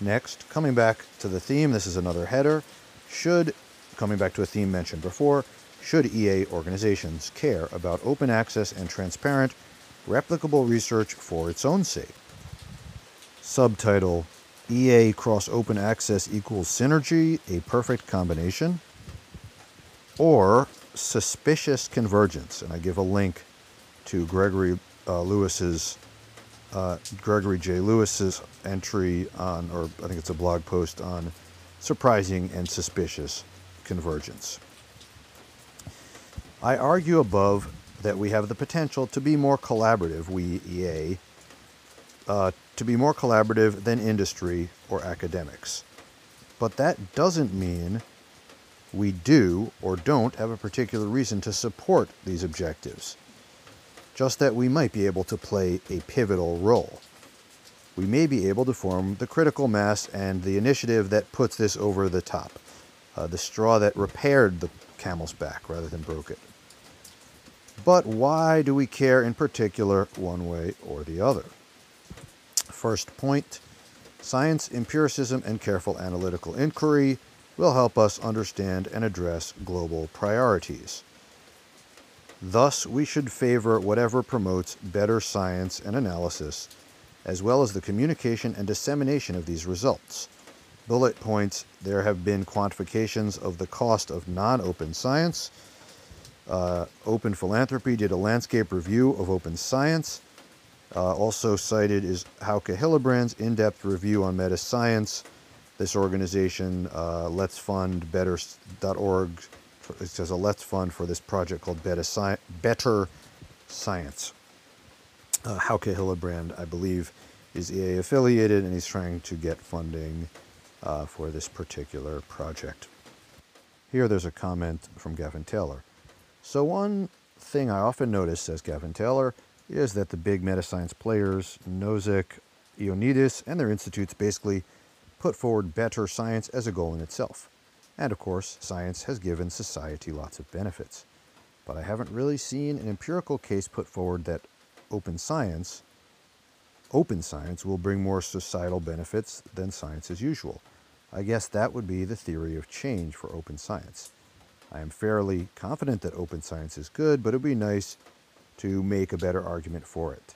Next, coming back to the theme, this is another header. Should, coming back to a theme mentioned before, should EA organizations care about open access and transparent replicable research for its own sake. Subtitle EA cross open access equals synergy, a perfect combination. Or suspicious convergence. And I give a link to Gregory uh, Lewis's uh, Gregory J. Lewis's entry on, or I think it's a blog post on surprising and suspicious convergence. I argue above that we have the potential to be more collaborative, we EA, uh, to be more collaborative than industry or academics. But that doesn't mean we do or don't have a particular reason to support these objectives, just that we might be able to play a pivotal role. We may be able to form the critical mass and the initiative that puts this over the top, uh, the straw that repaired the camel's back rather than broke it. But why do we care in particular one way or the other? First point science, empiricism, and careful analytical inquiry will help us understand and address global priorities. Thus, we should favor whatever promotes better science and analysis, as well as the communication and dissemination of these results. Bullet points there have been quantifications of the cost of non open science. Uh, open Philanthropy did a landscape review of open science. Uh, also cited is Hauke Hillebrandt's in depth review on meta science this organization, uh, Let's Fund Better.org, it says a Let's Fund for this project called Better, Sci- Better Science. Uh, Hauke Hillebrand, I believe, is EA affiliated and he's trying to get funding uh, for this particular project. Here there's a comment from Gavin Taylor. So, one thing I often notice, says Gavin Taylor, is that the big meta science players, Nosek, Ioannidis, and their institutes basically put forward better science as a goal in itself. And of course, science has given society lots of benefits. But I haven't really seen an empirical case put forward that open science, open science will bring more societal benefits than science as usual. I guess that would be the theory of change for open science. I am fairly confident that open science is good, but it would be nice to make a better argument for it.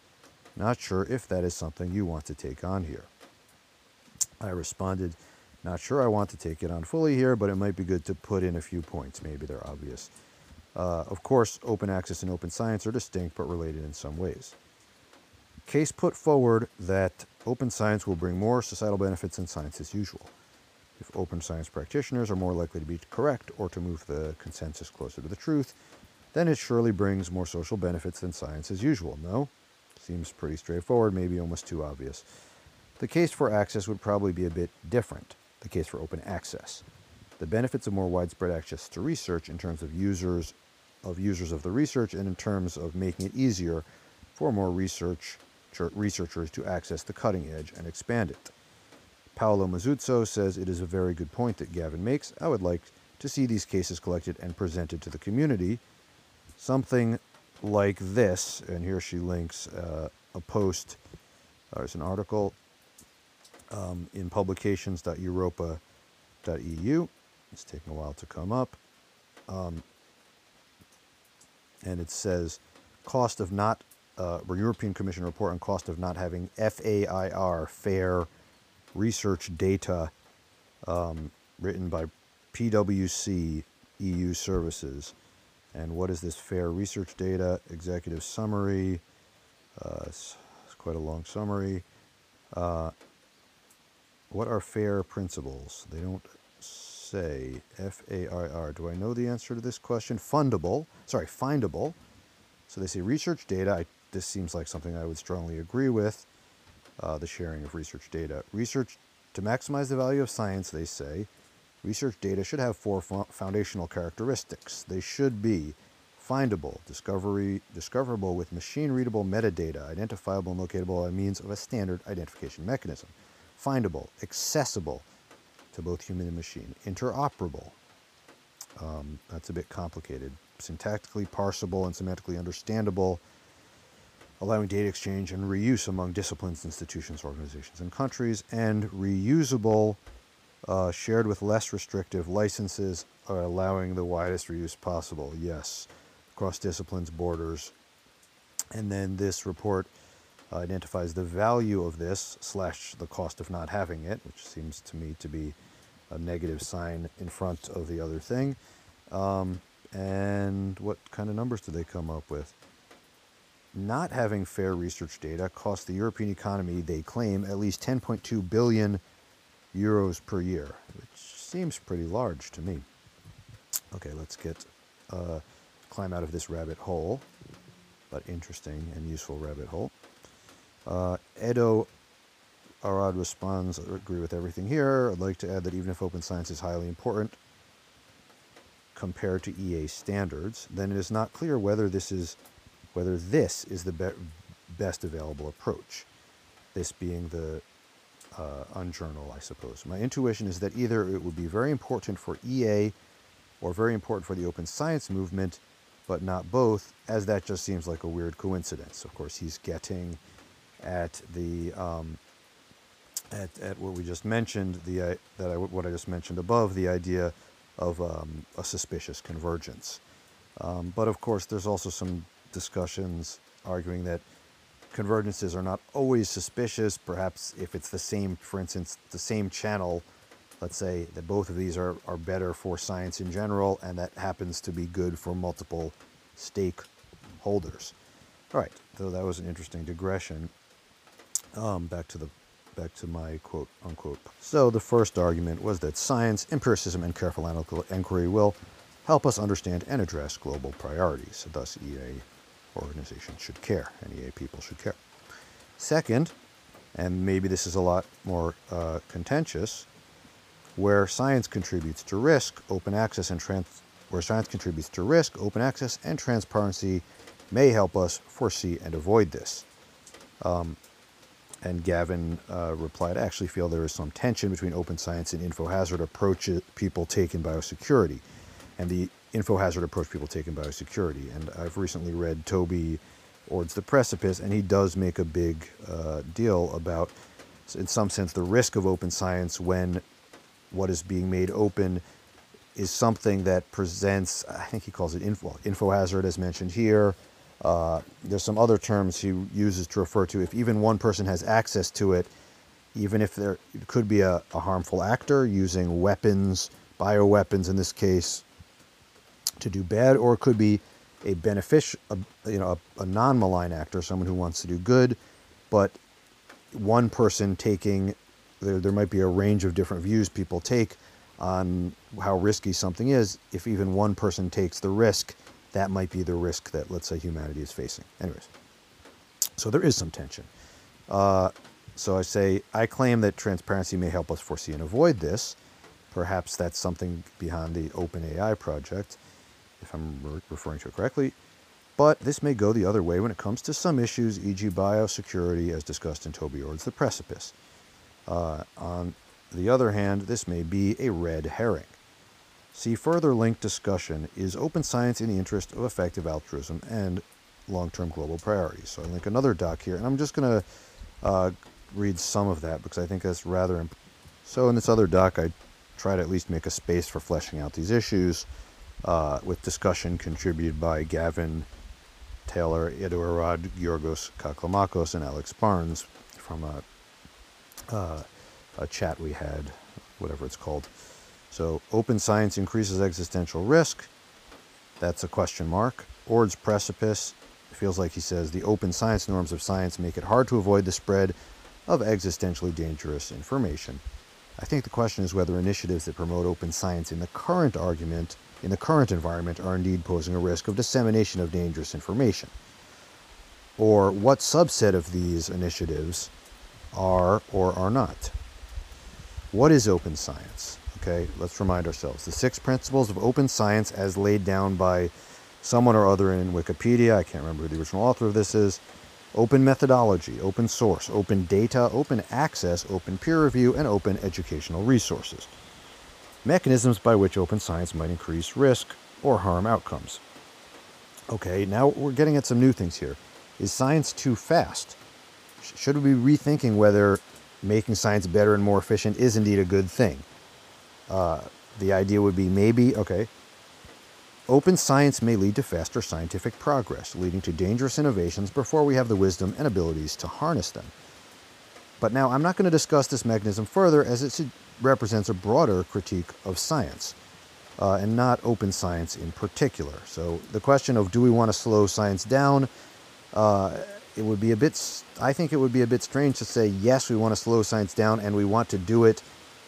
Not sure if that is something you want to take on here. I responded, Not sure I want to take it on fully here, but it might be good to put in a few points. Maybe they're obvious. Uh, of course, open access and open science are distinct but related in some ways. Case put forward that open science will bring more societal benefits than science as usual. If open science practitioners are more likely to be correct or to move the consensus closer to the truth, then it surely brings more social benefits than science as usual. No? Seems pretty straightforward, maybe almost too obvious. The case for access would probably be a bit different, the case for open access. The benefits of more widespread access to research in terms of users of users of the research and in terms of making it easier for more research researchers to access the cutting edge and expand it. Paola Masuzzo says it is a very good point that Gavin makes. I would like to see these cases collected and presented to the community. Something like this, and here she links uh, a post, there's an article um, in publications.europa.eu. It's taking a while to come up. Um, and it says cost of not, uh, European Commission report on cost of not having FAIR, fair research data, um, written by PwC EU Services. And what is this fair research data? Executive summary. Uh, it's, it's, quite a long summary. Uh, what are fair principles? They don't say. F A I R. Do I know the answer to this question? Fundable. Sorry, findable. So they say research data. I, this seems like something I would strongly agree with. Uh, the sharing of research data. Research to maximize the value of science, they say, research data should have four foundational characteristics. They should be findable, discovery, discoverable with machine readable metadata, identifiable and locatable by means of a standard identification mechanism findable, accessible to both human and machine, interoperable. Um, that's a bit complicated. Syntactically parsable and semantically understandable, allowing data exchange and reuse among disciplines, institutions, organizations, and countries, and reusable, uh, shared with less restrictive licenses, allowing the widest reuse possible. Yes, across disciplines, borders. And then this report uh, identifies the value of this slash the cost of not having it, which seems to me to be a negative sign in front of the other thing. Um, and what kind of numbers do they come up with? Not having fair research data costs the European economy, they claim, at least 10.2 billion euros per year, which seems pretty large to me. Okay, let's get uh, climb out of this rabbit hole, but interesting and useful rabbit hole. Uh, Edo Arad responds, I agree with everything here. I'd like to add that even if open science is highly important compared to EA standards, then it is not clear whether this is whether this is the be- best available approach. This being the uh, unjournal, I suppose. My intuition is that either it would be very important for EA or very important for the open science movement, but not both, as that just seems like a weird coincidence. Of course, he's getting at the um, at, at what we just mentioned, the uh, that I, what I just mentioned above, the idea of um, a suspicious convergence. Um, but of course, there's also some discussions arguing that convergences are not always suspicious. Perhaps if it's the same, for instance, the same channel, let's say that both of these are, are better for science in general, and that happens to be good for multiple stakeholders. All right, so that was an interesting digression. Um, back to the back to my quote unquote. So the first argument was that science, empiricism, and careful analytical inquiry will help us understand and address global priorities. Thus, EA organizations should care, and EA people should care. Second, and maybe this is a lot more uh, contentious, where science contributes to risk, open access and trans- where science contributes to risk, open access and transparency may help us foresee and avoid this. Um, and Gavin uh, replied, I actually feel there is some tension between open science and info hazard approach people take in biosecurity, and the info hazard approach people take in biosecurity. And I've recently read Toby Ord's The Precipice, and he does make a big uh, deal about, in some sense, the risk of open science when what is being made open is something that presents, I think he calls it info, info hazard, as mentioned here, uh, there's some other terms he uses to refer to if even one person has access to it, even if there could be a, a harmful actor using weapons, bioweapons in this case, to do bad, or it could be a beneficial, you know, a, a non-malign actor, someone who wants to do good, but one person taking, there, there might be a range of different views people take on how risky something is. If even one person takes the risk, that might be the risk that, let's say, humanity is facing. Anyways, so there is some tension. Uh, so I say, I claim that transparency may help us foresee and avoid this. Perhaps that's something behind the OpenAI project, if I'm referring to it correctly. But this may go the other way when it comes to some issues, e.g., biosecurity, as discussed in Toby Ord's The Precipice. Uh, on the other hand, this may be a red herring. See further linked discussion Is open science in the interest of effective altruism and long term global priorities? So I link another doc here, and I'm just going to uh, read some of that because I think that's rather. So in this other doc, I try to at least make a space for fleshing out these issues uh, with discussion contributed by Gavin Taylor, Eduardo Yorgos Kaklamakos, and Alex Barnes from a, uh, a chat we had, whatever it's called. So open science increases existential risk. That's a question mark. Ord's precipice It feels like he says the open science norms of science make it hard to avoid the spread of existentially dangerous information. I think the question is whether initiatives that promote open science in the current argument, in the current environment, are indeed posing a risk of dissemination of dangerous information. Or what subset of these initiatives are or are not. What is open science? Okay, let's remind ourselves the six principles of open science as laid down by someone or other in Wikipedia. I can't remember who the original author of this is. Open methodology, open source, open data, open access, open peer review, and open educational resources. Mechanisms by which open science might increase risk or harm outcomes. Okay, now we're getting at some new things here. Is science too fast? Should we be rethinking whether making science better and more efficient is indeed a good thing? Uh, the idea would be maybe, okay, open science may lead to faster scientific progress, leading to dangerous innovations before we have the wisdom and abilities to harness them. But now I'm not going to discuss this mechanism further as it represents a broader critique of science. Uh, and not open science in particular. So, the question of do we want to slow science down uh, it would be a bit. I think it would be a bit strange to say yes, we want to slow science down, and we want to do it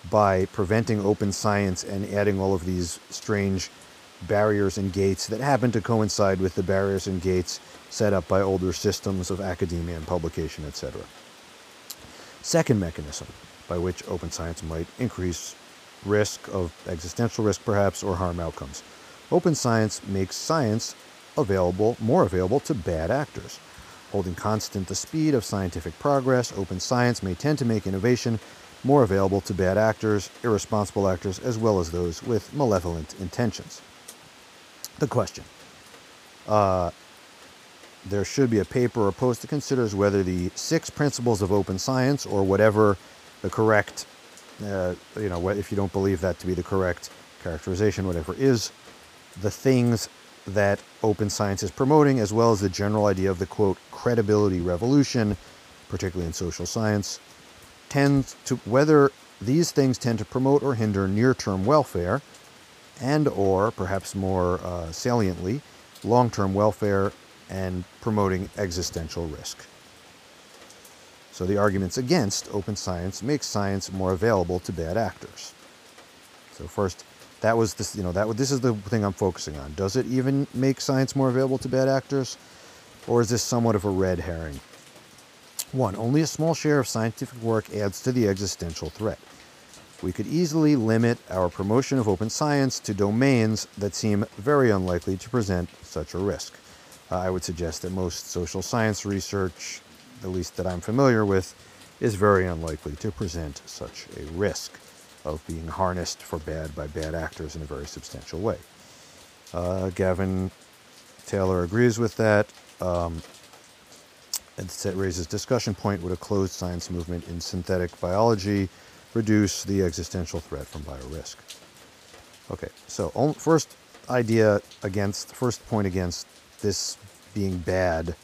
by preventing open science and adding all of these strange barriers and gates that happen to coincide with the barriers and gates set up by older systems of academia and publication, etc. Second mechanism by which open science might increase risk of existential risk, perhaps, or harm outcomes. Open science makes science available, more available to bad actors. Holding constant the speed of scientific progress, open science may tend to make innovation more available to bad actors, irresponsible actors, as well as those with malevolent intentions. The question uh, there should be a paper or post that considers whether the six principles of open science or whatever the correct, uh, you know, if you don't believe that to be the correct characterization, whatever is the things that open science is promoting, as well as the general idea of the quote credibility revolution, particularly in social science, tends to whether these things tend to promote or hinder near-term welfare and or perhaps more uh, saliently long-term welfare and promoting existential risk so the arguments against open science make science more available to bad actors. So first that was this you know that this is the thing i'm focusing on. Does it even make science more available to bad actors or is this somewhat of a red herring? One only a small share of scientific work adds to the existential threat. We could easily limit our promotion of open science to domains that seem very unlikely to present such a risk. Uh, I would suggest that most social science research, the least that I'm familiar with, is very unlikely to present such a risk of being harnessed for bad by bad actors in a very substantial way. Uh, Gavin Taylor agrees with that. Um, it raises discussion point would a closed science movement in synthetic biology reduce the existential threat from biorisk? Okay, so first idea against, first point against this being bad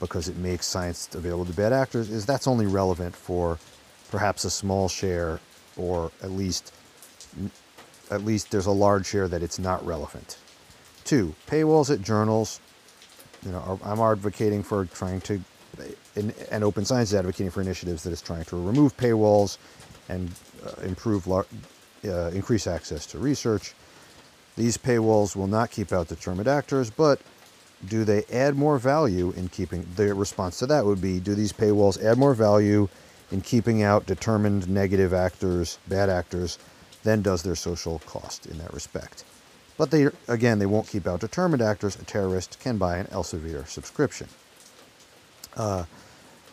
because it makes science available to bad actors is that's only relevant for perhaps a small share or at least at least there's a large share that it's not relevant. Two, paywalls at journals. You know, I'm advocating for trying to, and Open Science is advocating for initiatives that is trying to remove paywalls and uh, improve, uh, increase access to research. These paywalls will not keep out determined actors, but do they add more value in keeping? The response to that would be: Do these paywalls add more value in keeping out determined negative actors, bad actors, than does their social cost in that respect? But they again, they won't keep out determined actors. A terrorist can buy an Elsevier subscription. Uh,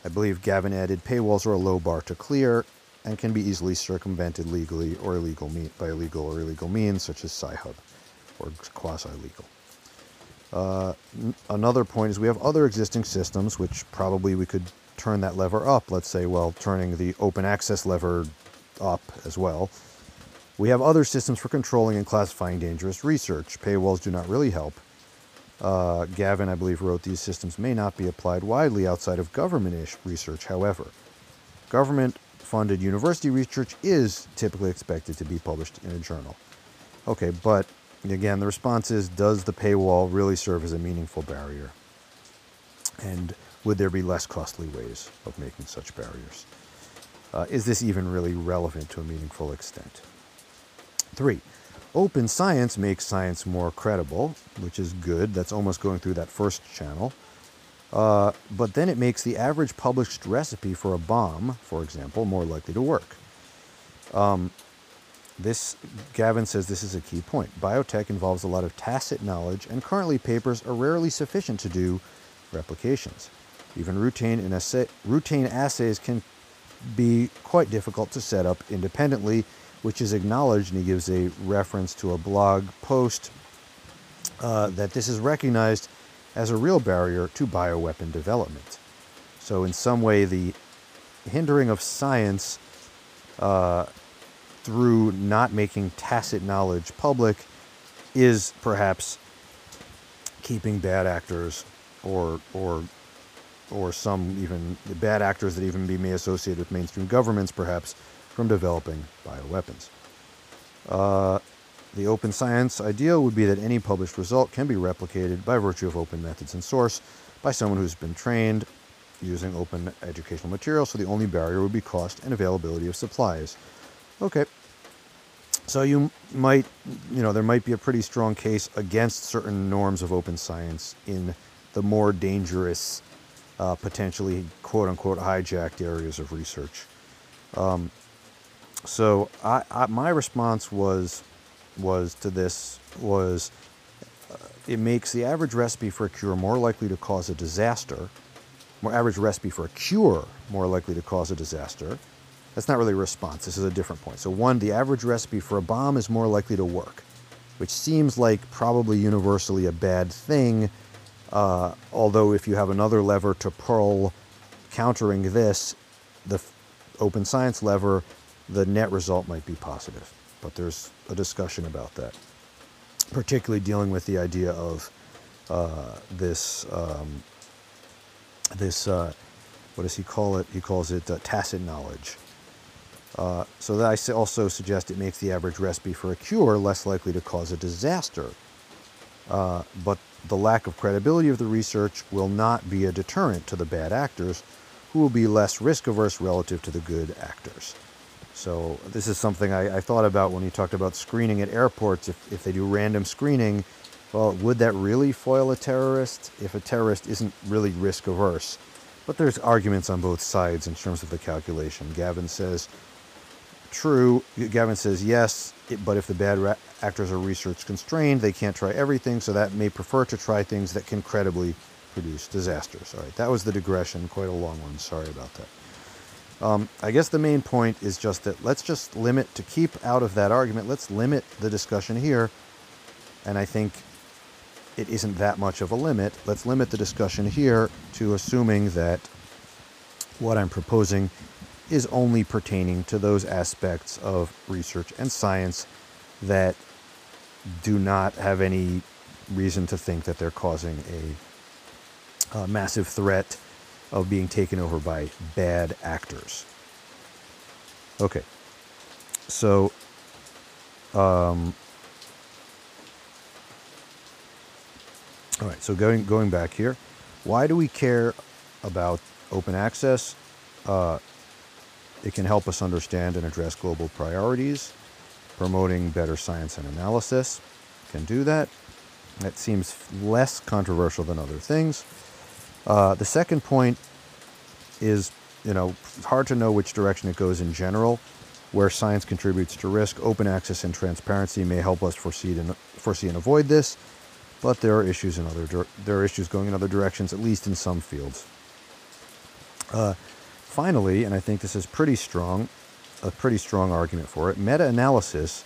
I believe Gavin added paywalls are a low bar to clear and can be easily circumvented legally or illegal by illegal or illegal means, such as Sci-Hub or quasi-legal. Uh, another point is we have other existing systems which probably we could turn that lever up. Let's say, well, turning the open access lever up as well. We have other systems for controlling and classifying dangerous research. Paywalls do not really help. Uh, Gavin, I believe, wrote these systems may not be applied widely outside of government research, however. Government funded university research is typically expected to be published in a journal. Okay, but again, the response is does the paywall really serve as a meaningful barrier? And would there be less costly ways of making such barriers? Uh, is this even really relevant to a meaningful extent? Three, open science makes science more credible, which is good. That's almost going through that first channel. Uh, but then it makes the average published recipe for a bomb, for example, more likely to work. Um, this Gavin says this is a key point. Biotech involves a lot of tacit knowledge, and currently papers are rarely sufficient to do replications. Even routine, assay, routine assays can be quite difficult to set up independently, which is acknowledged, and he gives a reference to a blog post uh, that this is recognized as a real barrier to bioweapon development. So, in some way, the hindering of science uh, through not making tacit knowledge public is perhaps keeping bad actors or or or some even bad actors that even be may associated with mainstream governments perhaps from developing bioweapons. Uh, the open science ideal would be that any published result can be replicated by virtue of open methods and source, by someone who's been trained using open educational material, so the only barrier would be cost and availability of supplies. Okay. So you might, you know, there might be a pretty strong case against certain norms of open science in the more dangerous, uh, potentially quote unquote hijacked areas of research. Um, so I, I, my response was was to this was uh, it makes the average recipe for a cure more likely to cause a disaster more average recipe for a cure more likely to cause a disaster. That's not really a response. This is a different point. So one, the average recipe for a bomb is more likely to work, which seems like probably universally a bad thing. Uh, although if you have another lever to pull countering this, the open science lever, the net result might be positive. But there's a discussion about that, particularly dealing with the idea of uh, this um, this, uh, what does he call it? He calls it uh, tacit knowledge. Uh, so that I also suggest it makes the average recipe for a cure less likely to cause a disaster. Uh, but the lack of credibility of the research will not be a deterrent to the bad actors, who will be less risk averse relative to the good actors. So this is something I, I, thought about when he talked about screening at airports. If, if they do random screening, well, would that really foil a terrorist if a terrorist isn't really risk averse? But there's arguments on both sides in terms of the calculation. Gavin says, true. Gavin says, yes, but if the bad actors are research constrained, they can't try everything, so that may prefer to try things that can credibly produce disasters. All right, that was the digression, quite a long one. Sorry about that. Um, I guess the main point is just that let's just limit, to keep out of that argument, let's limit the discussion here. And I think it isn't that much of a limit. Let's limit the discussion here to assuming that what I'm proposing is only pertaining to those aspects of research and science that do not have any reason to think that they're causing a, a massive threat of being taken over by bad actors. Okay, so um, All right, so going, going back here, why do we care about open access? Uh, it can help us understand and address global priorities. Promoting better science and analysis can do that. That seems less controversial than other things. Uh, the second point is, you know, it's hard to know which direction it goes in general. Where science contributes to risk, open access and transparency may help us foresee and, foresee and avoid this but there are issues in other there are issues going in other directions, at least in some fields. Uh, finally, and I think this is pretty strong, a pretty strong argument for it. Meta-analysis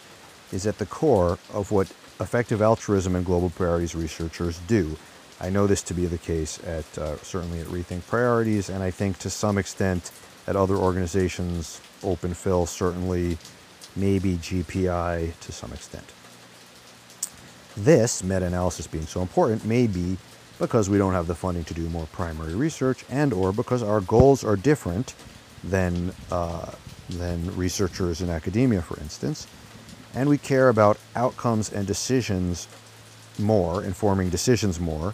is at the core of what effective altruism and global priorities researchers do. I know this to be the case at uh, certainly at Rethink Priorities, and I think to some extent at other organizations, Open Phil certainly, maybe GPI to some extent. This meta-analysis being so important may be because we don't have the funding to do more primary research and or because our goals are different than, uh, than researchers in academia, for instance, and we care about outcomes and decisions more, informing decisions more,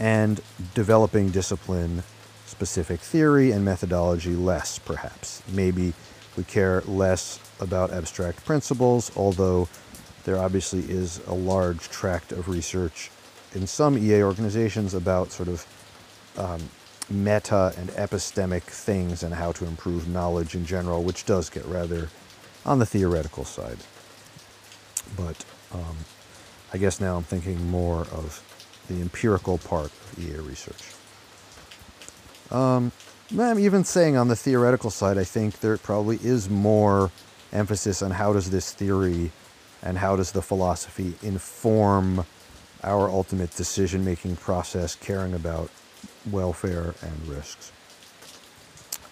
and developing discipline specific theory and methodology less, perhaps. Maybe we care less about abstract principles, although there obviously is a large tract of research in some EA organizations about sort of um, meta and epistemic things and how to improve knowledge in general, which does get rather on the theoretical side. But um, I guess now I'm thinking more of the empirical part of EA research. Um, I'm even saying on the theoretical side, I think there probably is more emphasis on how does this theory and how does the philosophy inform our ultimate decision making process, caring about welfare and risks.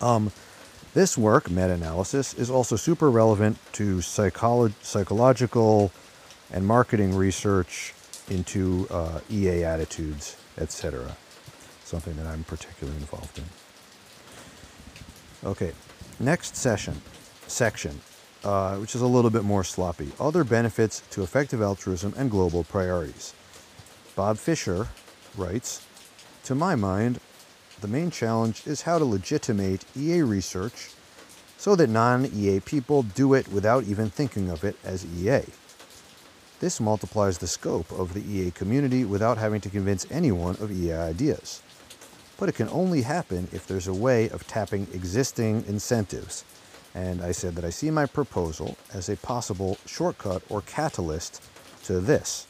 Um, this work, meta analysis, is also super relevant to psycholo- psychological and marketing research into uh, EA attitudes, etc. Something that I'm particularly involved in. Okay, next session, section uh, which is a little bit more sloppy. Other benefits to effective altruism and global priorities. Bob Fisher writes To my mind, the main challenge is how to legitimate EA research so that non EA people do it without even thinking of it as EA. This multiplies the scope of the EA community without having to convince anyone of EA ideas. But it can only happen if there's a way of tapping existing incentives. And I said that I see my proposal as a possible shortcut or catalyst to this,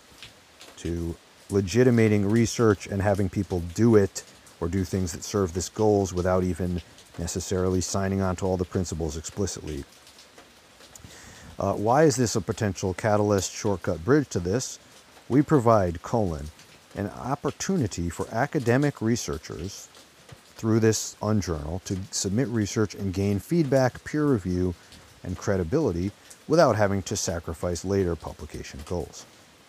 to legitimating research and having people do it or do things that serve this goals without even necessarily signing on to all the principles explicitly. Uh, why is this a potential catalyst shortcut bridge to this? We provide, colon, an opportunity for academic researchers through this unjournal to submit research and gain feedback, peer review, and credibility without having to sacrifice later publication goals.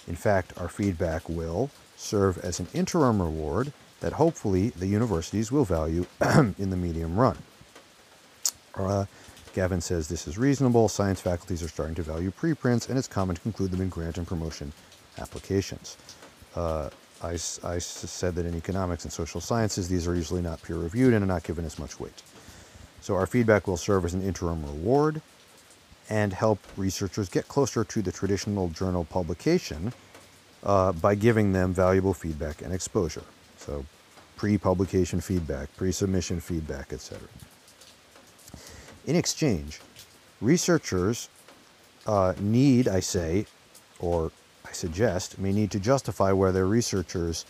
In fact, our feedback will serve as an interim reward that hopefully the universities will value in the medium run. Uh, Gavin says this is reasonable. Science faculties are starting to value preprints, and it's common to include them in grant and promotion applications. Uh, I, I said that in economics and social sciences, these are usually not peer reviewed and are not given as much weight. So our feedback will serve as an interim reward and help researchers get closer to the traditional journal publication uh, by giving them valuable feedback and exposure. So pre-publication feedback, pre-submission feedback, etc. In exchange, researchers uh, need, I say, or I suggest, may need to justify why their researchers,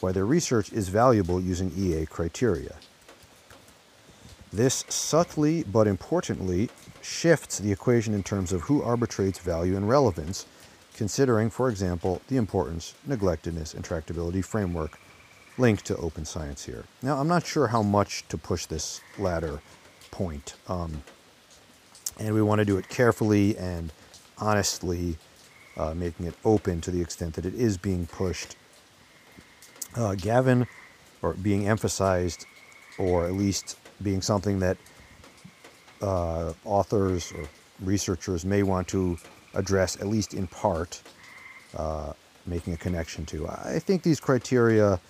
why their research is valuable using EA criteria. This subtly but importantly shifts the equation in terms of who arbitrates value and relevance, considering, for example, the importance, neglectedness, and tractability framework linked to open science here. Now, I'm not sure how much to push this latter point, um, and we want to do it carefully and honestly uh, making it open to the extent that it is being pushed. Uh, Gavin, or being emphasized, or at least being something that uh, authors or researchers may want to address, at least in part, uh, making a connection to. I think these criteria,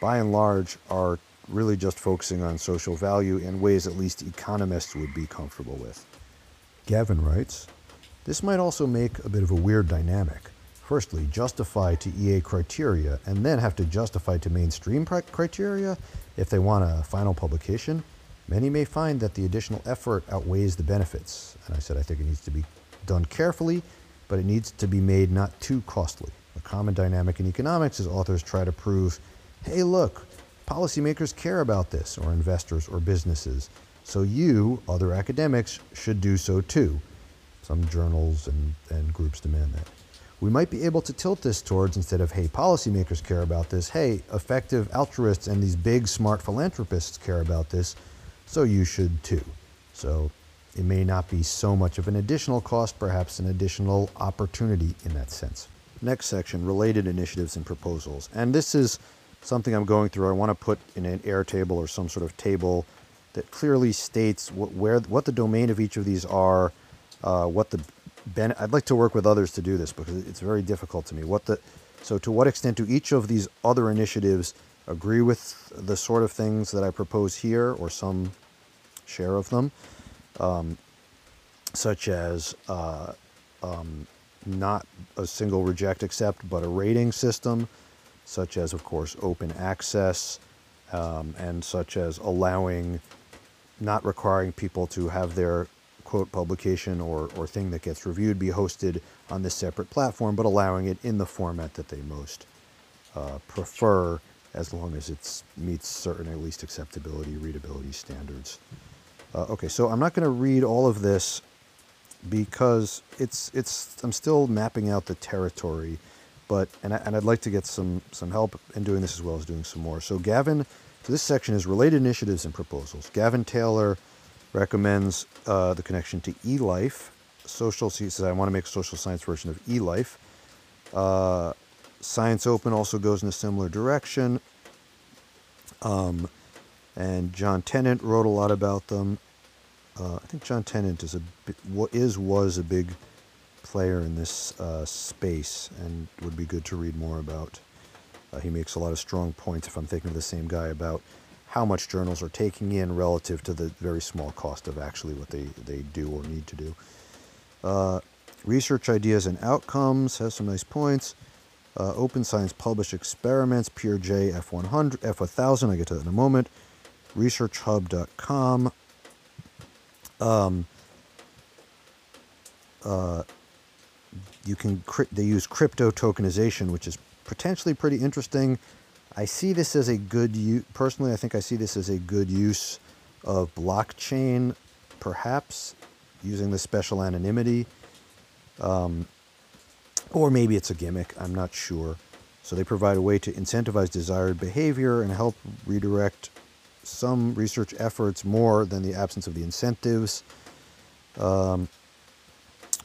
by and large, are really just focusing on social value in ways at least economists would be comfortable with. Gavin writes, this might also make a bit of a weird dynamic. Firstly, justify to EA criteria and then have to justify to mainstream criteria if they want a final publication. Many may find that the additional effort outweighs the benefits. And I said I think it needs to be done carefully, but it needs to be made not too costly. A common dynamic in economics is authors try to prove, hey, look, policymakers care about this, or investors or businesses. So you, other academics, should do so too. Some journals and, and groups demand that. We might be able to tilt this towards instead of, hey, policymakers care about this, hey, effective altruists and these big smart philanthropists care about this, so you should too. So it may not be so much of an additional cost, perhaps an additional opportunity in that sense. Next section related initiatives and proposals. And this is something I'm going through. I want to put in an Airtable or some sort of table that clearly states what, where, what the domain of each of these are uh, what the ben- I'd like to work with others to do this because it's very difficult to me. What the so to what extent do each of these other initiatives agree with the sort of things that I propose here, or some share of them, um, such as uh, um, not a single reject accept, but a rating system, such as, of course, open access, um, and such as allowing, not requiring people to have their quote publication or, or thing that gets reviewed be hosted on this separate platform, but allowing it in the format that they most uh, prefer as long as it meets certain at least acceptability, readability standards. Uh, okay, so I'm not going to read all of this because it's it's I'm still mapping out the territory, but and I, and I'd like to get some some help in doing this as well as doing some more. So Gavin, so this section is related initiatives and proposals. Gavin Taylor recommends uh, the connection to eLife. Social, he says, I want to make a social science version of eLife. Uh, science Open also goes in a similar direction. Um, and Jon Tennant wrote a lot about them. Uh, I think Jon Tennant is a is was a big player in this uh, space and would be good to read more about. Uh, he makes a lot of strong points, if I'm thinking of the same guy, about how much journals are taking in relative to the very small cost of actually what they, they do or need to do. Uh, research ideas and outcomes has some nice points. Uh, Open Science published experiments, PeerJ F100, F1000, I get to that in a moment. ResearchHub.com. Um, uh, you can they use crypto tokenization, which is potentially pretty interesting. I see this as a good use. Personally, I think I see this as a good use of blockchain, perhaps using the special anonymity. Um, or maybe it's a gimmick, I'm not sure. So they provide a way to incentivize desired behavior and help redirect some research efforts more than the absence of the incentives. Um,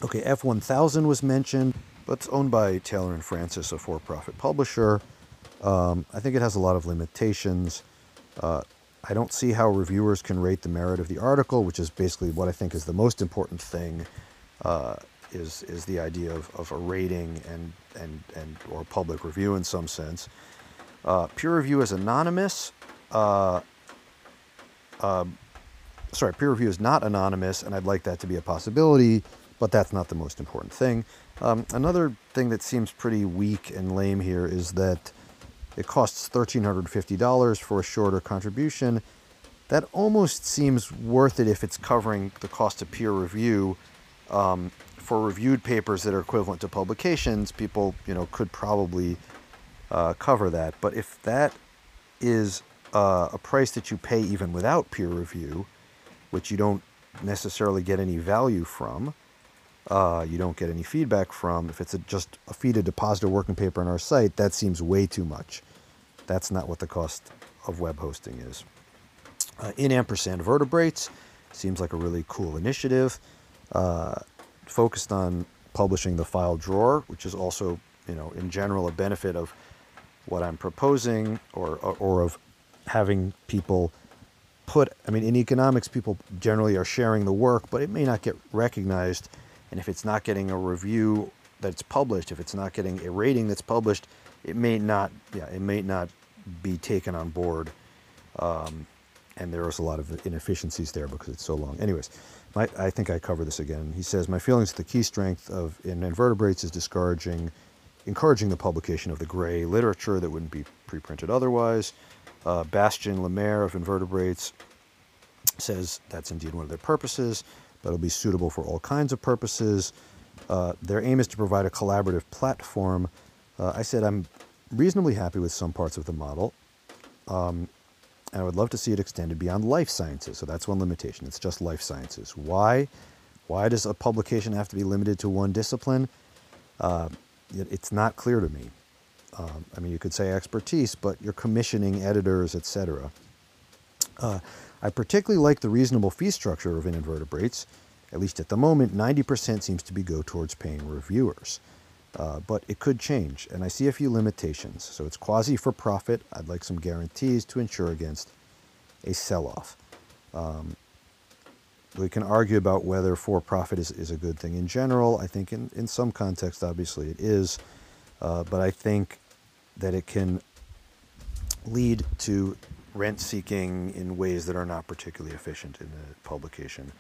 okay, F1000 was mentioned, but it's owned by Taylor and Francis, a for profit publisher. Um, I think it has a lot of limitations. Uh, I don't see how reviewers can rate the merit of the article, which is basically what I think is the most important thing. Uh, is is the idea of, of a rating and and and or public review in some sense. Uh, peer review is anonymous. Uh, uh, sorry, peer review is not anonymous, and I'd like that to be a possibility, but that's not the most important thing. Um, another thing that seems pretty weak and lame here is that it costs $1,350 for a shorter contribution. That almost seems worth it if it's covering the cost of peer review. Um, for reviewed papers that are equivalent to publications, people you know could probably uh, cover that. But if that is uh, a price that you pay even without peer review, which you don't necessarily get any value from, uh, you don't get any feedback from. If it's a, just a fee to deposit a working paper on our site, that seems way too much. That's not what the cost of web hosting is. Uh, in ampersand vertebrates seems like a really cool initiative. Uh, focused on publishing the file drawer, which is also, you know, in general a benefit of what I'm proposing or, or, of having people put, I mean, in economics, people generally are sharing the work, but it may not get recognized. And if it's not getting a review that's published, if it's not getting a rating that's published, it may not, yeah, it may not be taken on board. Um, and there is a lot of inefficiencies there because it's so long. Anyways, my, I think I cover this again. He says, my feelings the key strength of in invertebrates is discouraging, encouraging the publication of the gray literature that wouldn't be pre-printed otherwise. Uh, Bastien Lemaire of Invertebrates says that's indeed one of their purposes, but it'll be suitable for all kinds of purposes. Uh, their aim is to provide a collaborative platform. Uh, I said I'm reasonably happy with some parts of the model, um, and I would love to see it extended beyond life sciences. So that's one limitation. It's just life sciences. Why? Why does a publication have to be limited to one discipline? Uh, it, it's not clear to me. Um, I mean, you could say expertise, but you're commissioning editors, etc. Uh, I particularly like the reasonable fee structure of invertebrates. At least at the moment, 90% seems to be go towards paying reviewers. Uh, but it could change, and I see a few limitations. So it's quasi for profit. I'd like some guarantees to insure against a sell off. Um, we can argue about whether for profit is, is a good thing in general. I think in, in some context, obviously, it is. Uh, but I think that it can lead to rent seeking in ways that are not particularly efficient in the publication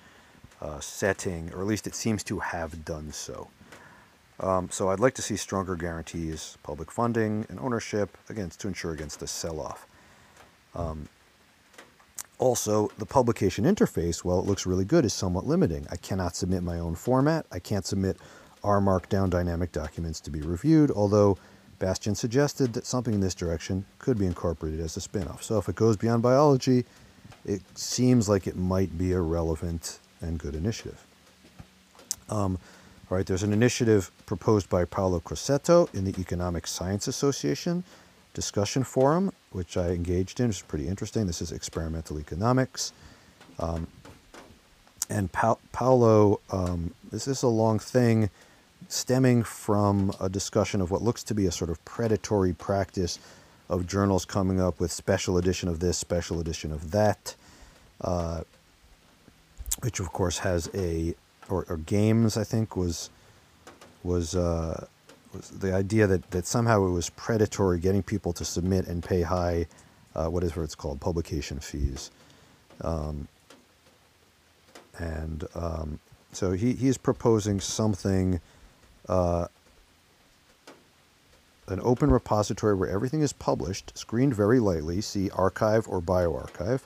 uh, setting, or at least it seems to have done so. Um, so I'd like to see stronger guarantees, public funding, and ownership, again, to ensure against the sell off. Um, also, the publication interface, while it looks really good, is somewhat limiting. I cannot submit my own format. I can't submit R Markdown dynamic documents to be reviewed, although Bastien suggested that something in this direction could be incorporated as a spin-off. So if it goes beyond biology, it seems like it might be a relevant and good initiative. Um, right, there's an initiative proposed by Paolo Crosetto in the Economic Science Association discussion forum, which I engaged in, is pretty interesting. This is experimental economics. Um, and pa- Paolo, um, this is a long thing stemming from a discussion of what looks to be a sort of predatory practice of journals coming up with special edition of this, special edition of that, uh, which of course has a, or, or, games I think was was uh, was the idea that, that somehow it was predatory getting people to submit and pay high, uh, whatever it's called, publication fees. Um, and um, so he, he is proposing something, uh, an open repository where everything is published, screened very lightly, see arXiv or bioRxiv,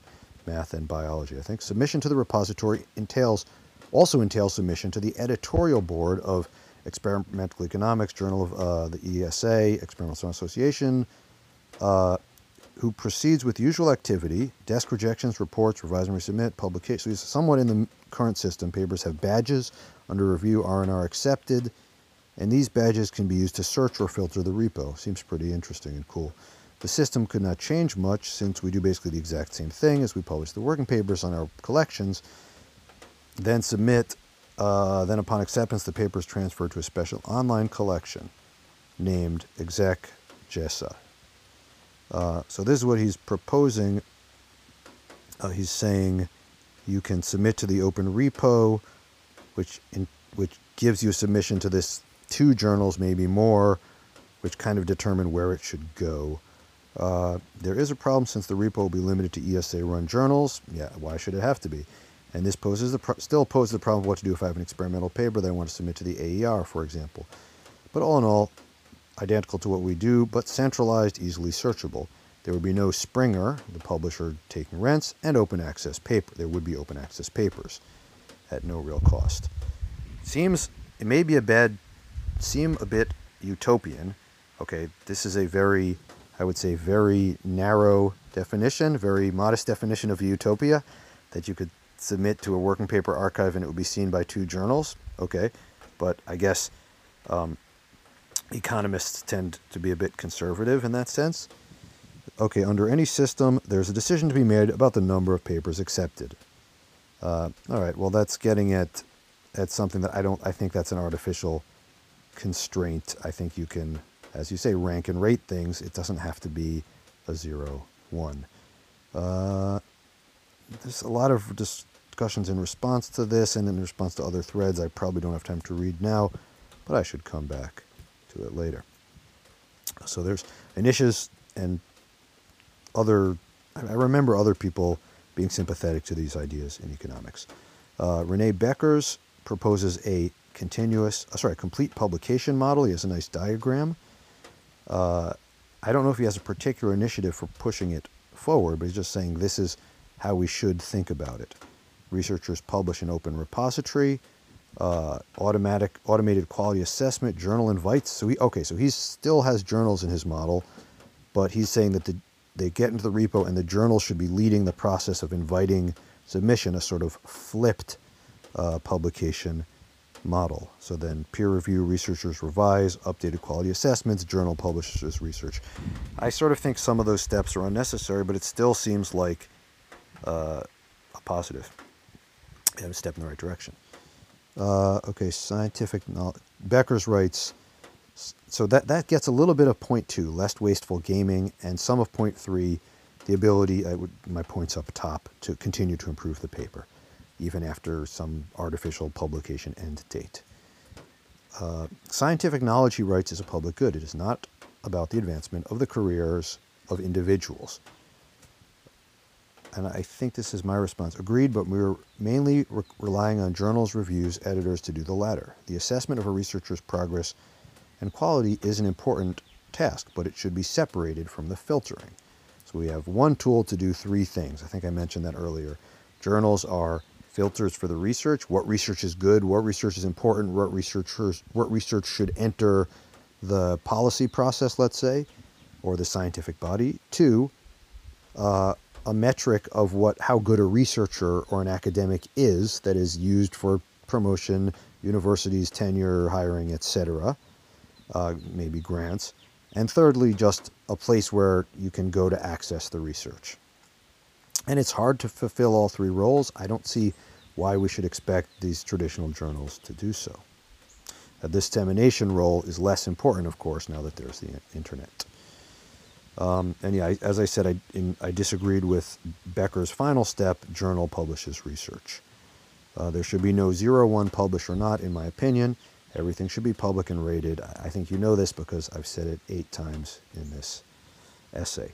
math and biology, I think. Submission to the repository entails also entails submission to the editorial board of Experimental Economics, Journal of uh, the ESA, Experimental Association, uh, who proceeds with usual activity, desk rejections, reports, revise and resubmit, publication. So somewhat in the current system. Papers have badges under review, R&R accepted, and these badges can be used to search or filter the repo. Seems pretty interesting and cool. The system could not change much since we do basically the exact same thing as we publish the working papers on our collections, then submit. Uh, then, upon acceptance, the paper is transferred to a special online collection named Exec JESA. Uh, so, this is what he's proposing. Uh, he's saying you can submit to the open repo, which in, which gives you a submission to this two journals, maybe more, which kind of determine where it should go. Uh, there is a problem since the repo will be limited to ESA run journals. Yeah, why should it have to be? And this poses the still poses the problem of what to do if I have an experimental paper that I want to submit to the AER, for example. But all in all, identical to what we do, but centralized, easily searchable. There would be no Springer, the publisher taking rents, and open access paper. There would be open access papers at no real cost. Seems it may be a bad, seem a bit utopian. Okay, this is a very, I would say, very narrow definition, very modest definition of utopia that you could submit to a working paper archive and it would be seen by two journals. Okay, but I guess um, economists tend to be a bit conservative in that sense. Okay, under any system, there's a decision to be made about the number of papers accepted. Uh, all right, well, that's getting at at something that I don't. I think that's an artificial constraint. I think you can, as you say, rank and rate things. It doesn't have to be a zero one. Uh, there's a lot of discussions in response to this and in response to other threads. I probably don't have time to read now, but I should come back to it later. So there's Anish's and other, I remember other people being sympathetic to these ideas in economics. Uh, Rene Bekkers proposes a continuous, uh, sorry, complete publication model. He has a nice diagram. Uh, I don't know if he has a particular initiative for pushing it forward, but he's just saying this is how we should think about it. Researchers publish an open repository, uh, automatic automated quality assessment, journal invites. So he okay, so he still has journals in his model, but he's saying that the, they get into the repo and the journal should be leading the process of inviting submission, a sort of flipped uh, publication model. So then peer review, researchers revise, updated quality assessments, journal publishes research. I sort of think some of those steps are unnecessary, but it still seems like uh, a positive a step in the right direction. Uh, okay, scientific knowledge. Bekkers writes, so that, that gets a little bit of point two, less wasteful gaming, and some of point three, the ability, I would, my points up top, to continue to improve the paper, even after some artificial publication end date. Uh, scientific knowledge, he writes, is a public good. It is not about the advancement of the careers of individuals and I think this is my response. Agreed, but we're mainly re- relying on journals, reviews, editors to do the latter. The assessment of a researcher's progress and quality is an important task, but it should be separated from the filtering. So we have one tool to do three things. I think I mentioned that earlier. Journals are filters for the research, what research is good, what research is important, what researchers what research should enter the policy process, let's say, or the scientific body. Two, uh, a metric of what how good a researcher or an academic is that is used for promotion, universities, tenure, hiring, etc. Uh, maybe grants, and thirdly, just a place where you can go to access the research. And it's hard to fulfill all three roles. I don't see why we should expect these traditional journals to do so. Uh, this dissemination role is less important, of course, now that there's the internet. Um, and yeah, as I said, I, in, I disagreed with Becker's final step journal publishes research. Uh, there should be no zero one publish or not, in my opinion, Everything should be public and rated. I think you know this because I've said it eight times in this essay.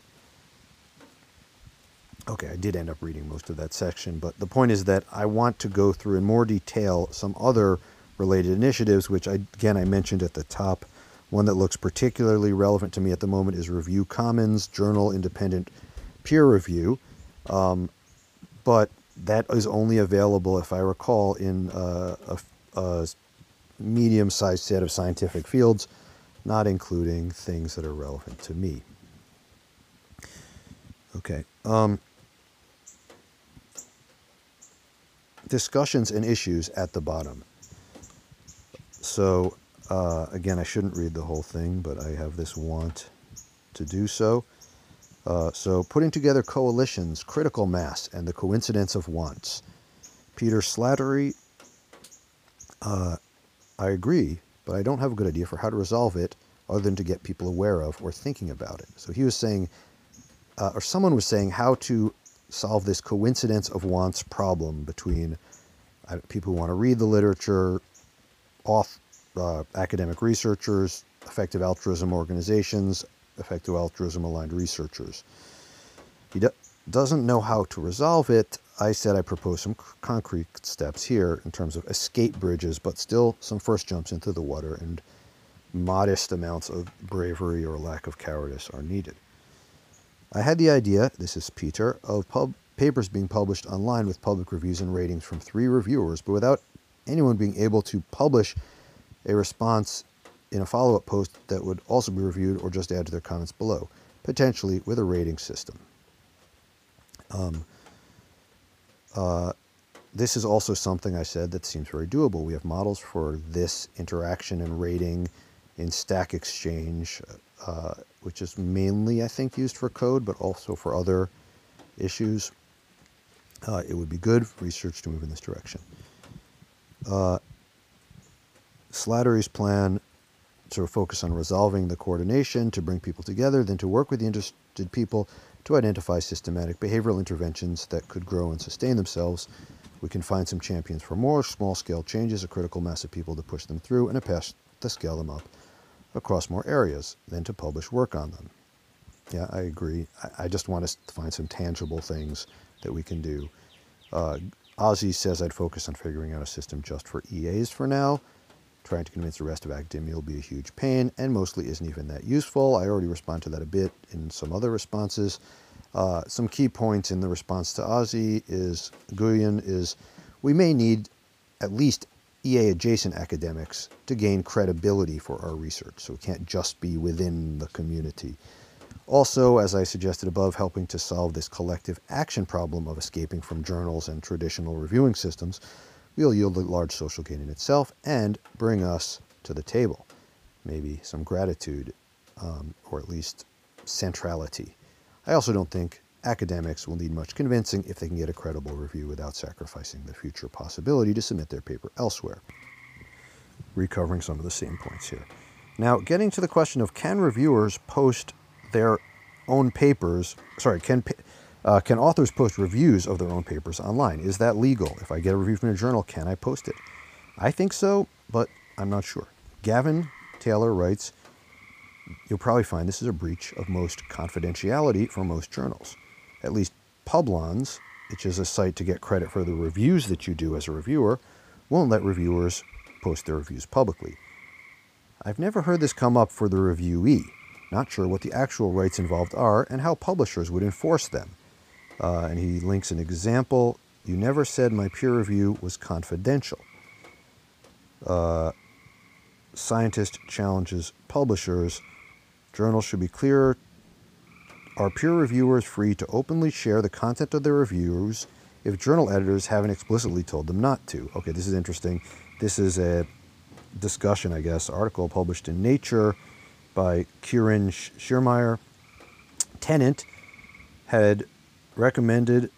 Okay, I did end up reading most of that section, but the point is that I want to go through in more detail some other related initiatives, which I, again I mentioned at the top. One that looks particularly relevant to me at the moment is Review Commons Journal Independent Peer Review, um, but that is only available, if I recall, in uh, a, a medium-sized set of scientific fields, not including things that are relevant to me. Okay. Um, discussions and issues at the bottom. So, uh, again, I shouldn't read the whole thing, but I have this want to do so. Uh, so, putting together coalitions, critical mass, and the coincidence of wants. Peter Slattery, uh, I agree, but I don't have a good idea for how to resolve it other than to get people aware of or thinking about it. So he was saying, uh, or someone was saying, how to solve this coincidence of wants problem between people who want to read the literature, off uh, academic researchers, effective altruism organizations, effective altruism aligned researchers. He do- doesn't know how to resolve it. I said I propose some concrete steps here in terms of escape bridges, but still some first jumps into the water and modest amounts of bravery or lack of cowardice are needed. I had the idea, this is Peter, of papers being published online with public reviews and ratings from three reviewers, but without anyone being able to publish a response in a follow up post that would also be reviewed or just add to their comments below, potentially with a rating system. Um, uh, this is also something I said that seems very doable. We have models for this interaction and rating in Stack Exchange, uh, which is mainly, I think, used for code, but also for other issues. Uh, it would be good research to move in this direction. Uh, Slattery's plan to focus on resolving the coordination, to bring people together, then to work with the interested people to identify systematic behavioral interventions that could grow and sustain themselves. We can find some champions for more small scale changes, a critical mass of people to push them through, and a path to scale them up across more areas, then to publish work on them. Yeah, I agree. I, I just want us to find some tangible things that we can do. Uh, Ozzie says I'd focus on figuring out a system just for EAs for now. Trying to convince the rest of academia will be a huge pain and mostly isn't even that useful. I already respond to that a bit in some other responses. Uh, some key points in the response to Ozzie is Gooen is we may need at least EA adjacent academics to gain credibility for our research. So it can't just be within the community. Also, as I suggested above, helping to solve this collective action problem of escaping from journals and traditional reviewing systems will yield a large social gain in itself and bring us to the table. Maybe some gratitude, um, or at least centrality. I also don't think academics will need much convincing if they can get a credible review without sacrificing the future possibility to submit their paper elsewhere. Recovering some of the same points here. Now, getting to the question of can reviewers post their own papers, sorry, can, uh, can authors post reviews of their own papers online? Is that legal? If I get a review from a journal, can I post it? I think so, but I'm not sure. Gavin Taylor writes, You'll probably find this is a breach of most confidentiality for most journals. At least Publons, which is a site to get credit for the reviews that you do as a reviewer, won't let reviewers post their reviews publicly. I've never heard this come up for the reviewee. Not sure what the actual rights involved are and how publishers would enforce them. Uh, and he links an example. You never said my peer review was confidential. Uh, scientist challenges publishers. Journals should be clear. Are peer reviewers free to openly share the content of their reviews if journal editors haven't explicitly told them not to? Okay, this is interesting. This is a discussion, I guess, article published in Nature by Quirin Schiermeier. Tennant had recommended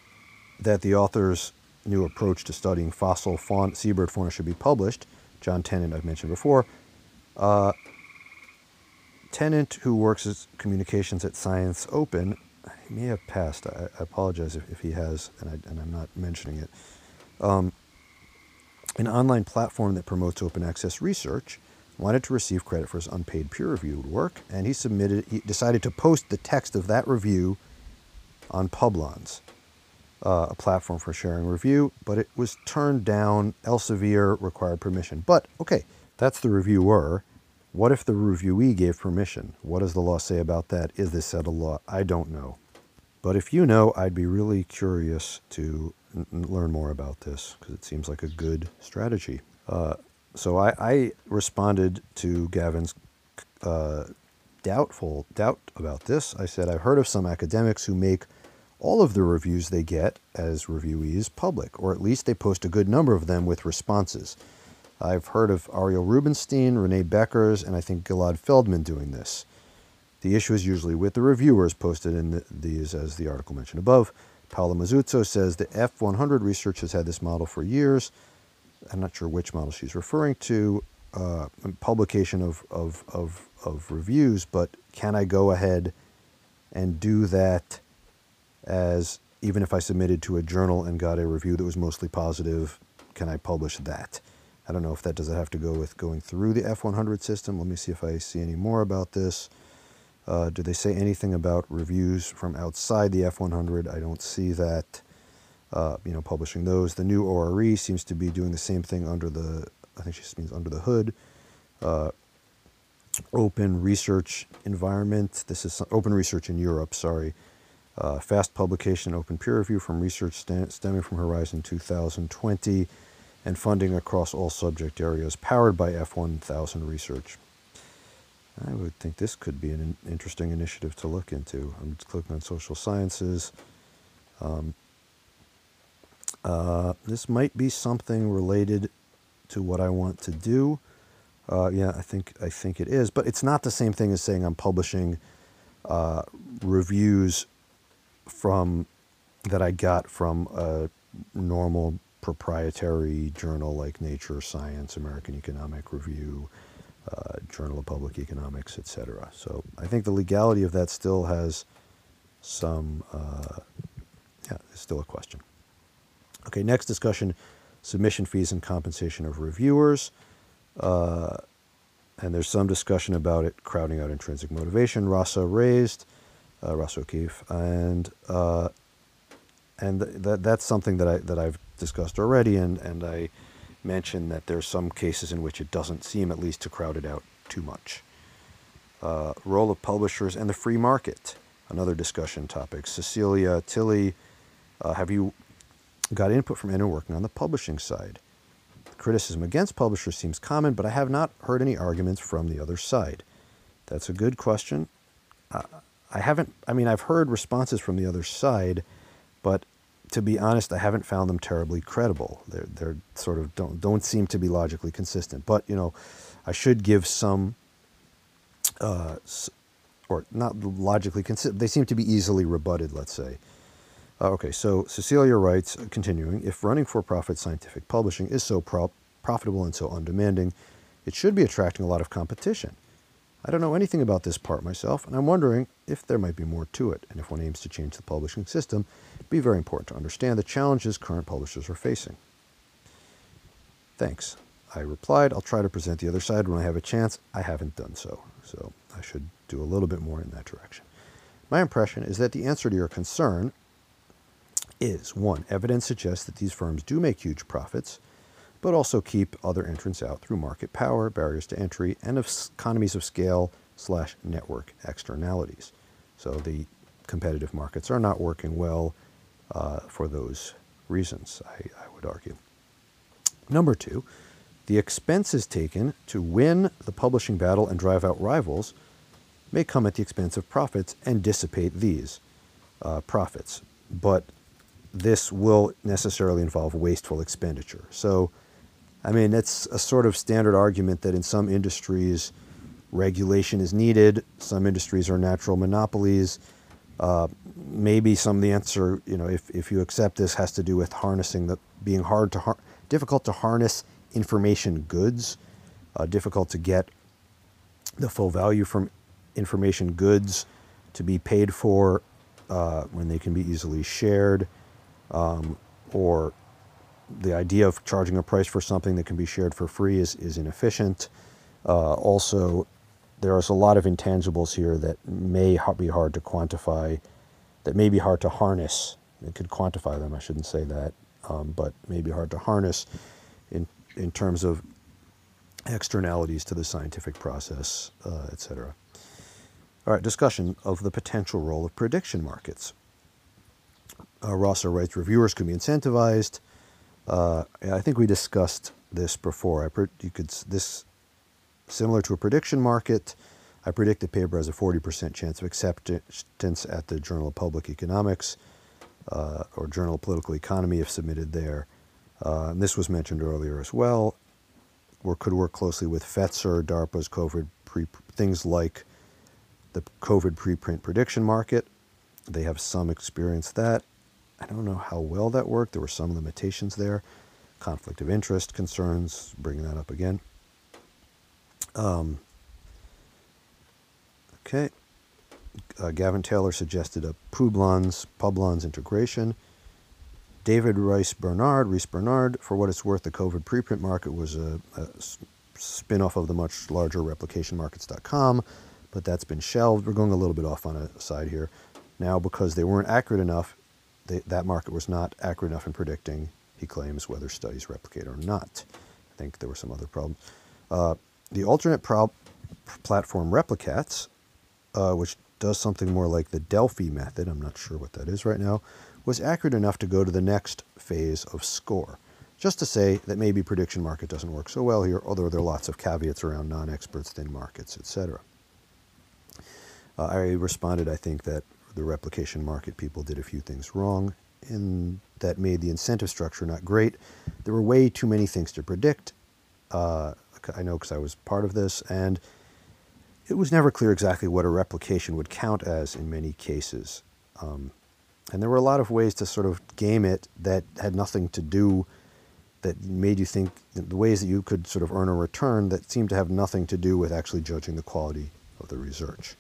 that the author's new approach to studying fossil seabird fauna should be published. Jon Tennant, I've mentioned before. Uh, Tennant, who works as communications at Science Open, he may have passed. I, I apologize if, if, he has, and, I, am not mentioning it. Um, an online platform that promotes open access research, wanted to receive credit for his unpaid peer-reviewed work, and he submitted. He decided to post the text of that review on Publons, uh, a platform for sharing review, but it was turned down. Elsevier required permission. But okay, that's the reviewer. What if the reviewee gave permission? What does the law say about that? Is this set a law? I don't know. But if you know, I'd be really curious to learn more about this because it seems like a good strategy. Uh, so I, I, responded to Gavin's uh, doubtful doubt about this. I said I've heard of some academics who make all of the reviews they get as reviewees public, or at least they post a good number of them with responses. I've heard of Ariel Rubinstein, Renee Bekkers, and I think Gilad Feldman doing this. The issue is usually with the reviewers posted in the, these, as the article mentioned above. Paola Masuzzo says the F100 research has had this model for years. I'm not sure which model she's referring to, uh, publication of, of, of, of reviews, but can I go ahead and do that as even if I submitted to a journal and got a review that was mostly positive, can I publish that? I don't know if that does it have to go with going through the F100 system. Let me see if I see any more about this. Uh, do they say anything about reviews from outside the F100? I don't see that. Uh, you know, publishing those. The new ORE seems to be doing the same thing under the. I think she means under the hood. Uh, open research environment. This is open research in Europe. Sorry. Uh, fast publication, open peer review from research stemming from Horizon 2020 and funding across all subject areas powered by F1000 research. I would think this could be an interesting initiative to look into. I'm just clicking on social sciences. Um, uh, this might be something related to what I want to do. Uh, yeah, I think I think it is, but it's not the same thing as saying I'm publishing uh, reviews from that I got from a normal proprietary journal like Nature, Science, American Economic Review, uh, Journal of Public Economics, etc. So I think the legality of that still has some, uh, yeah, it's still a question. Okay, next discussion submission fees and compensation of reviewers. Uh, and there's some discussion about it crowding out intrinsic motivation. Rasa raised, uh, Rasa O'Keefe, and uh, and th- that that's something that I that I've discussed already, and, and I mentioned that there's some cases in which it doesn't seem at least to crowd it out too much. Uh, role of publishers and the free market, another discussion topic. Cecilia Tilli, uh, have you got input from anyone working on the publishing side? Criticism against publishers seems common, but I have not heard any arguments from the other side. That's a good question. Uh, I haven't, I mean, I've heard responses from the other side, but to be honest, I haven't found them terribly credible. They're, they're sort of don't, don't seem to be logically consistent. But, you know, I should give some, uh, or not logically consistent, they seem to be easily rebutted, let's say. Uh, okay, so Cecilia writes, continuing, if running for profit scientific publishing is so pro- profitable and so undemanding, it should be attracting a lot of competition. I don't know anything about this part myself, and I'm wondering if there might be more to it, and if one aims to change the publishing system, it'd be very important to understand the challenges current publishers are facing. Thanks. I replied, I'll try to present the other side when I have a chance. I haven't done so, so I should do a little bit more in that direction. My impression is that the answer to your concern is one, evidence suggests that these firms do make huge profits but also keep other entrants out through market power, barriers to entry, and economies of scale slash network externalities. So the competitive markets are not working well uh, for those reasons, I, I would argue. Number two, the expenses taken to win the publishing battle and drive out rivals may come at the expense of profits and dissipate these uh, profits. But this will necessarily involve wasteful expenditure. So I mean, it's a sort of standard argument that in some industries, regulation is needed. Some industries are natural monopolies. Uh, maybe some of the answer, you know, if, if you accept this, has to do with harnessing the being hard to har- difficult to harness information goods, uh, difficult to get the full value from information goods to be paid for uh, when they can be easily shared, um, or the idea of charging a price for something that can be shared for free is, is inefficient. Uh, also, there's a lot of intangibles here that may be hard to quantify, that may be hard to harness. It could quantify them, I shouldn't say that, um, but may be hard to harness in, in terms of externalities to the scientific process, uh, et cetera. All right, discussion of the potential role of prediction markets. Uh, Rosser writes, reviewers can be incentivized. Uh, I think we discussed this before. I you could this Similar to a prediction market, I predict the paper has a 40% chance of acceptance at the Journal of Public Economics uh, or Journal of Political Economy if submitted there. Uh, and this was mentioned earlier as well. Or could work closely with Fetzer, DARPA's COVID pre, things like the COVID preprint prediction market. They have some experience that. I don't know how well that worked. There were some limitations there. Conflict of interest concerns, bringing that up again. Um, okay. Uh, Gavin Taylor suggested a Publons, Publons integration. David Rice Bernard, Rhys Bernard, for what it's worth, the COVID preprint market was a, a spin off of the much larger replicationmarkets.com, but that's been shelved. We're going a little bit off on a side here. Now, because they weren't accurate enough, they, that market was not accurate enough in predicting, he claims, whether studies replicate or not. I think there were some other problems. Uh, the alternate pro- platform Replicats, uh, which does something more like the Delphi method, I'm not sure what that is right now, was accurate enough to go to the next phase of score. Just to say that maybe prediction market doesn't work so well here, although there are lots of caveats around non-experts, thin markets, etc. Uh, I responded, I think, that the replication market people did a few things wrong, and that made the incentive structure not great. There were way too many things to predict. Uh, I know because I was part of this, and it was never clear exactly what a replication would count as in many cases. Um, and there were a lot of ways to sort of game it that had nothing to do, that made you think the ways that you could sort of earn a return that seemed to have nothing to do with actually judging the quality of the research.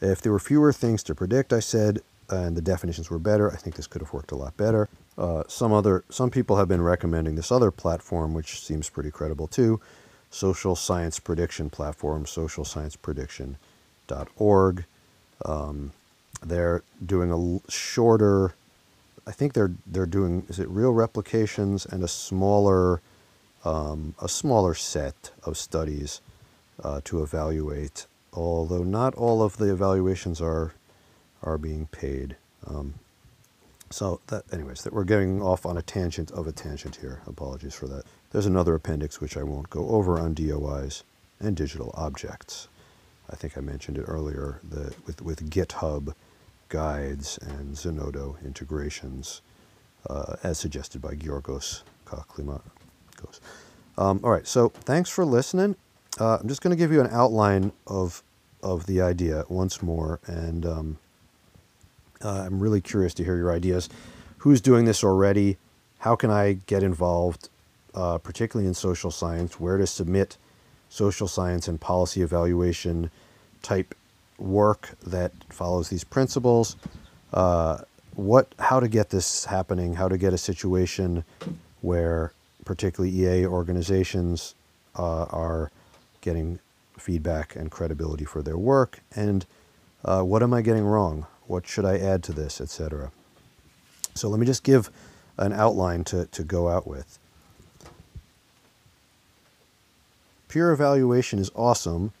If there were fewer things to predict, I said, and the definitions were better, I think this could have worked a lot better. Uh, some other, some people have been recommending this other platform, which seems pretty credible too, social science prediction platform, socialscienceprediction.org. Um, they're doing a shorter, I think they're they're doing is it real replications and a smaller um, a smaller set of studies uh, to evaluate. Although not all of the evaluations are are being paid. Um, so that, anyways, that we're getting off on a tangent of a tangent here. Apologies for that. There's another appendix which I won't go over on DOIs and digital objects. I think I mentioned it earlier the, with, with GitHub guides and Zenodo integrations, uh, as suggested by Georgos Kaklimakos. Um, all right, so thanks for listening. Uh, I'm just going to give you an outline of of the idea once more, and um, uh, I'm really curious to hear your ideas. Who's doing this already? How can I get involved, uh, particularly in social science? Where to submit social science and policy evaluation type work that follows these principles? Uh, what, how to get this happening? How to get a situation where particularly EA organizations uh, are getting feedback and credibility for their work? And uh, what am I getting wrong? What should I add to this, etc. So let me just give an outline to, to go out with. Peer evaluation is awesome.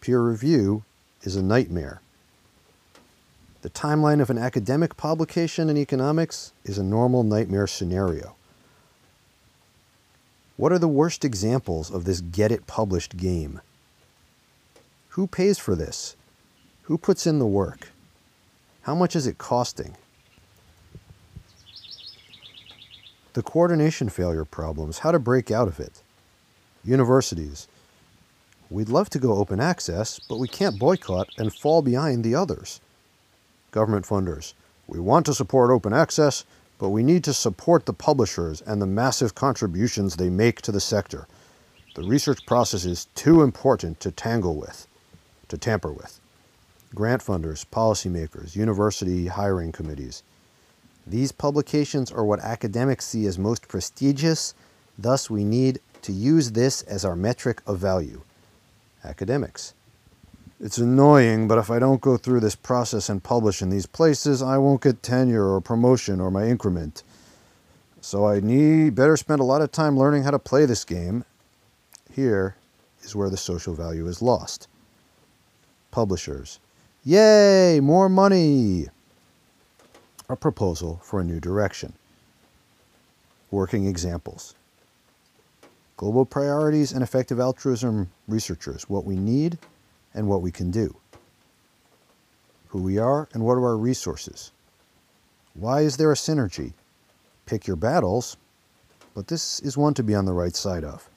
Peer review is a nightmare. The timeline of an academic publication in economics is a normal nightmare scenario. What are the worst examples of this get it published game? Who pays for this? Who puts in the work? How much is it costing? The coordination failure problems, how to break out of it. Universities. We'd love to go open access, but we can't boycott and fall behind the others. Government funders. We want to support open access, but we need to support the publishers and the massive contributions they make to the sector. The research process is too important to tangle with, to tamper with grant funders, policymakers, university hiring committees. These publications are what academics see as most prestigious, thus, we need to use this as our metric of value. Academics. It's annoying, but if I don't go through this process and publish in these places, I won't get tenure or promotion or my increment. So I need better spend a lot of time learning how to play this game. Here is where the social value is lost. Publishers. Yay, more money! A proposal for a new direction. Working examples. Global priorities and effective altruism researchers. What we need and what we can do. Who we are and what are our resources. Why is there a synergy? Pick your battles, but this is one to be on the right side of.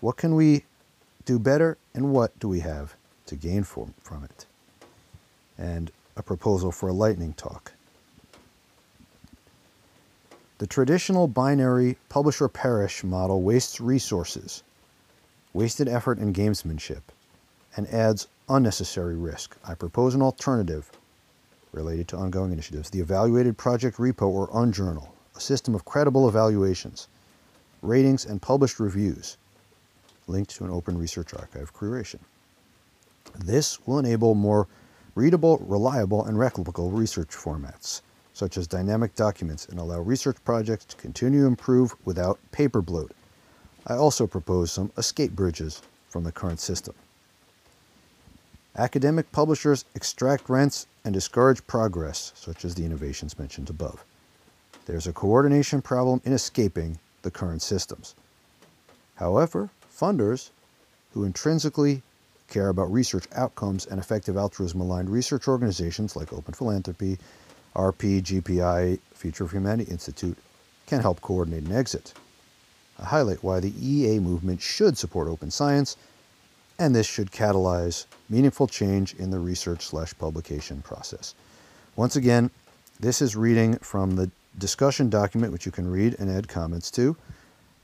What can we do better and what do we have to gain from, from it? And a proposal for a lightning talk. The traditional binary publish or perish model wastes resources, wasted effort and gamesmanship, and adds unnecessary risk. I propose an alternative related to ongoing initiatives the Evaluated Project Repo or UnJournal, a system of credible evaluations, ratings, and published reviews linked to an open research archive curation. This will enable more readable, reliable, and replicable research formats, such as dynamic documents, and allow research projects to continue to improve without paper bloat. I also propose some escape bridges from the current system. Academic publishers extract rents and discourage progress, such as the innovations mentioned above. There's a coordination problem in escaping the current systems. However, funders who intrinsically care about research outcomes and effective altruism aligned research organizations like Open Philanthropy, RP, GPI, Future of Humanity Institute can help coordinate an exit. I highlight why the EA movement should support open science and this should catalyze meaningful change in the research slash publication process. Once again, this is reading from the discussion document, which you can read and add comments to,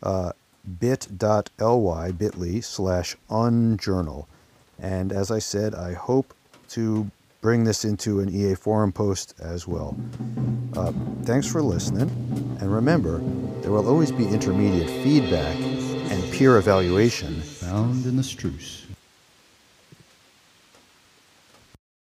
uh, bit.ly, bit.ly slash unjournal. And as I said, I hope to bring this into an EA forum post as well. Uh, thanks for listening. And remember, there will always be intermediate feedback and peer evaluation found in the Struce.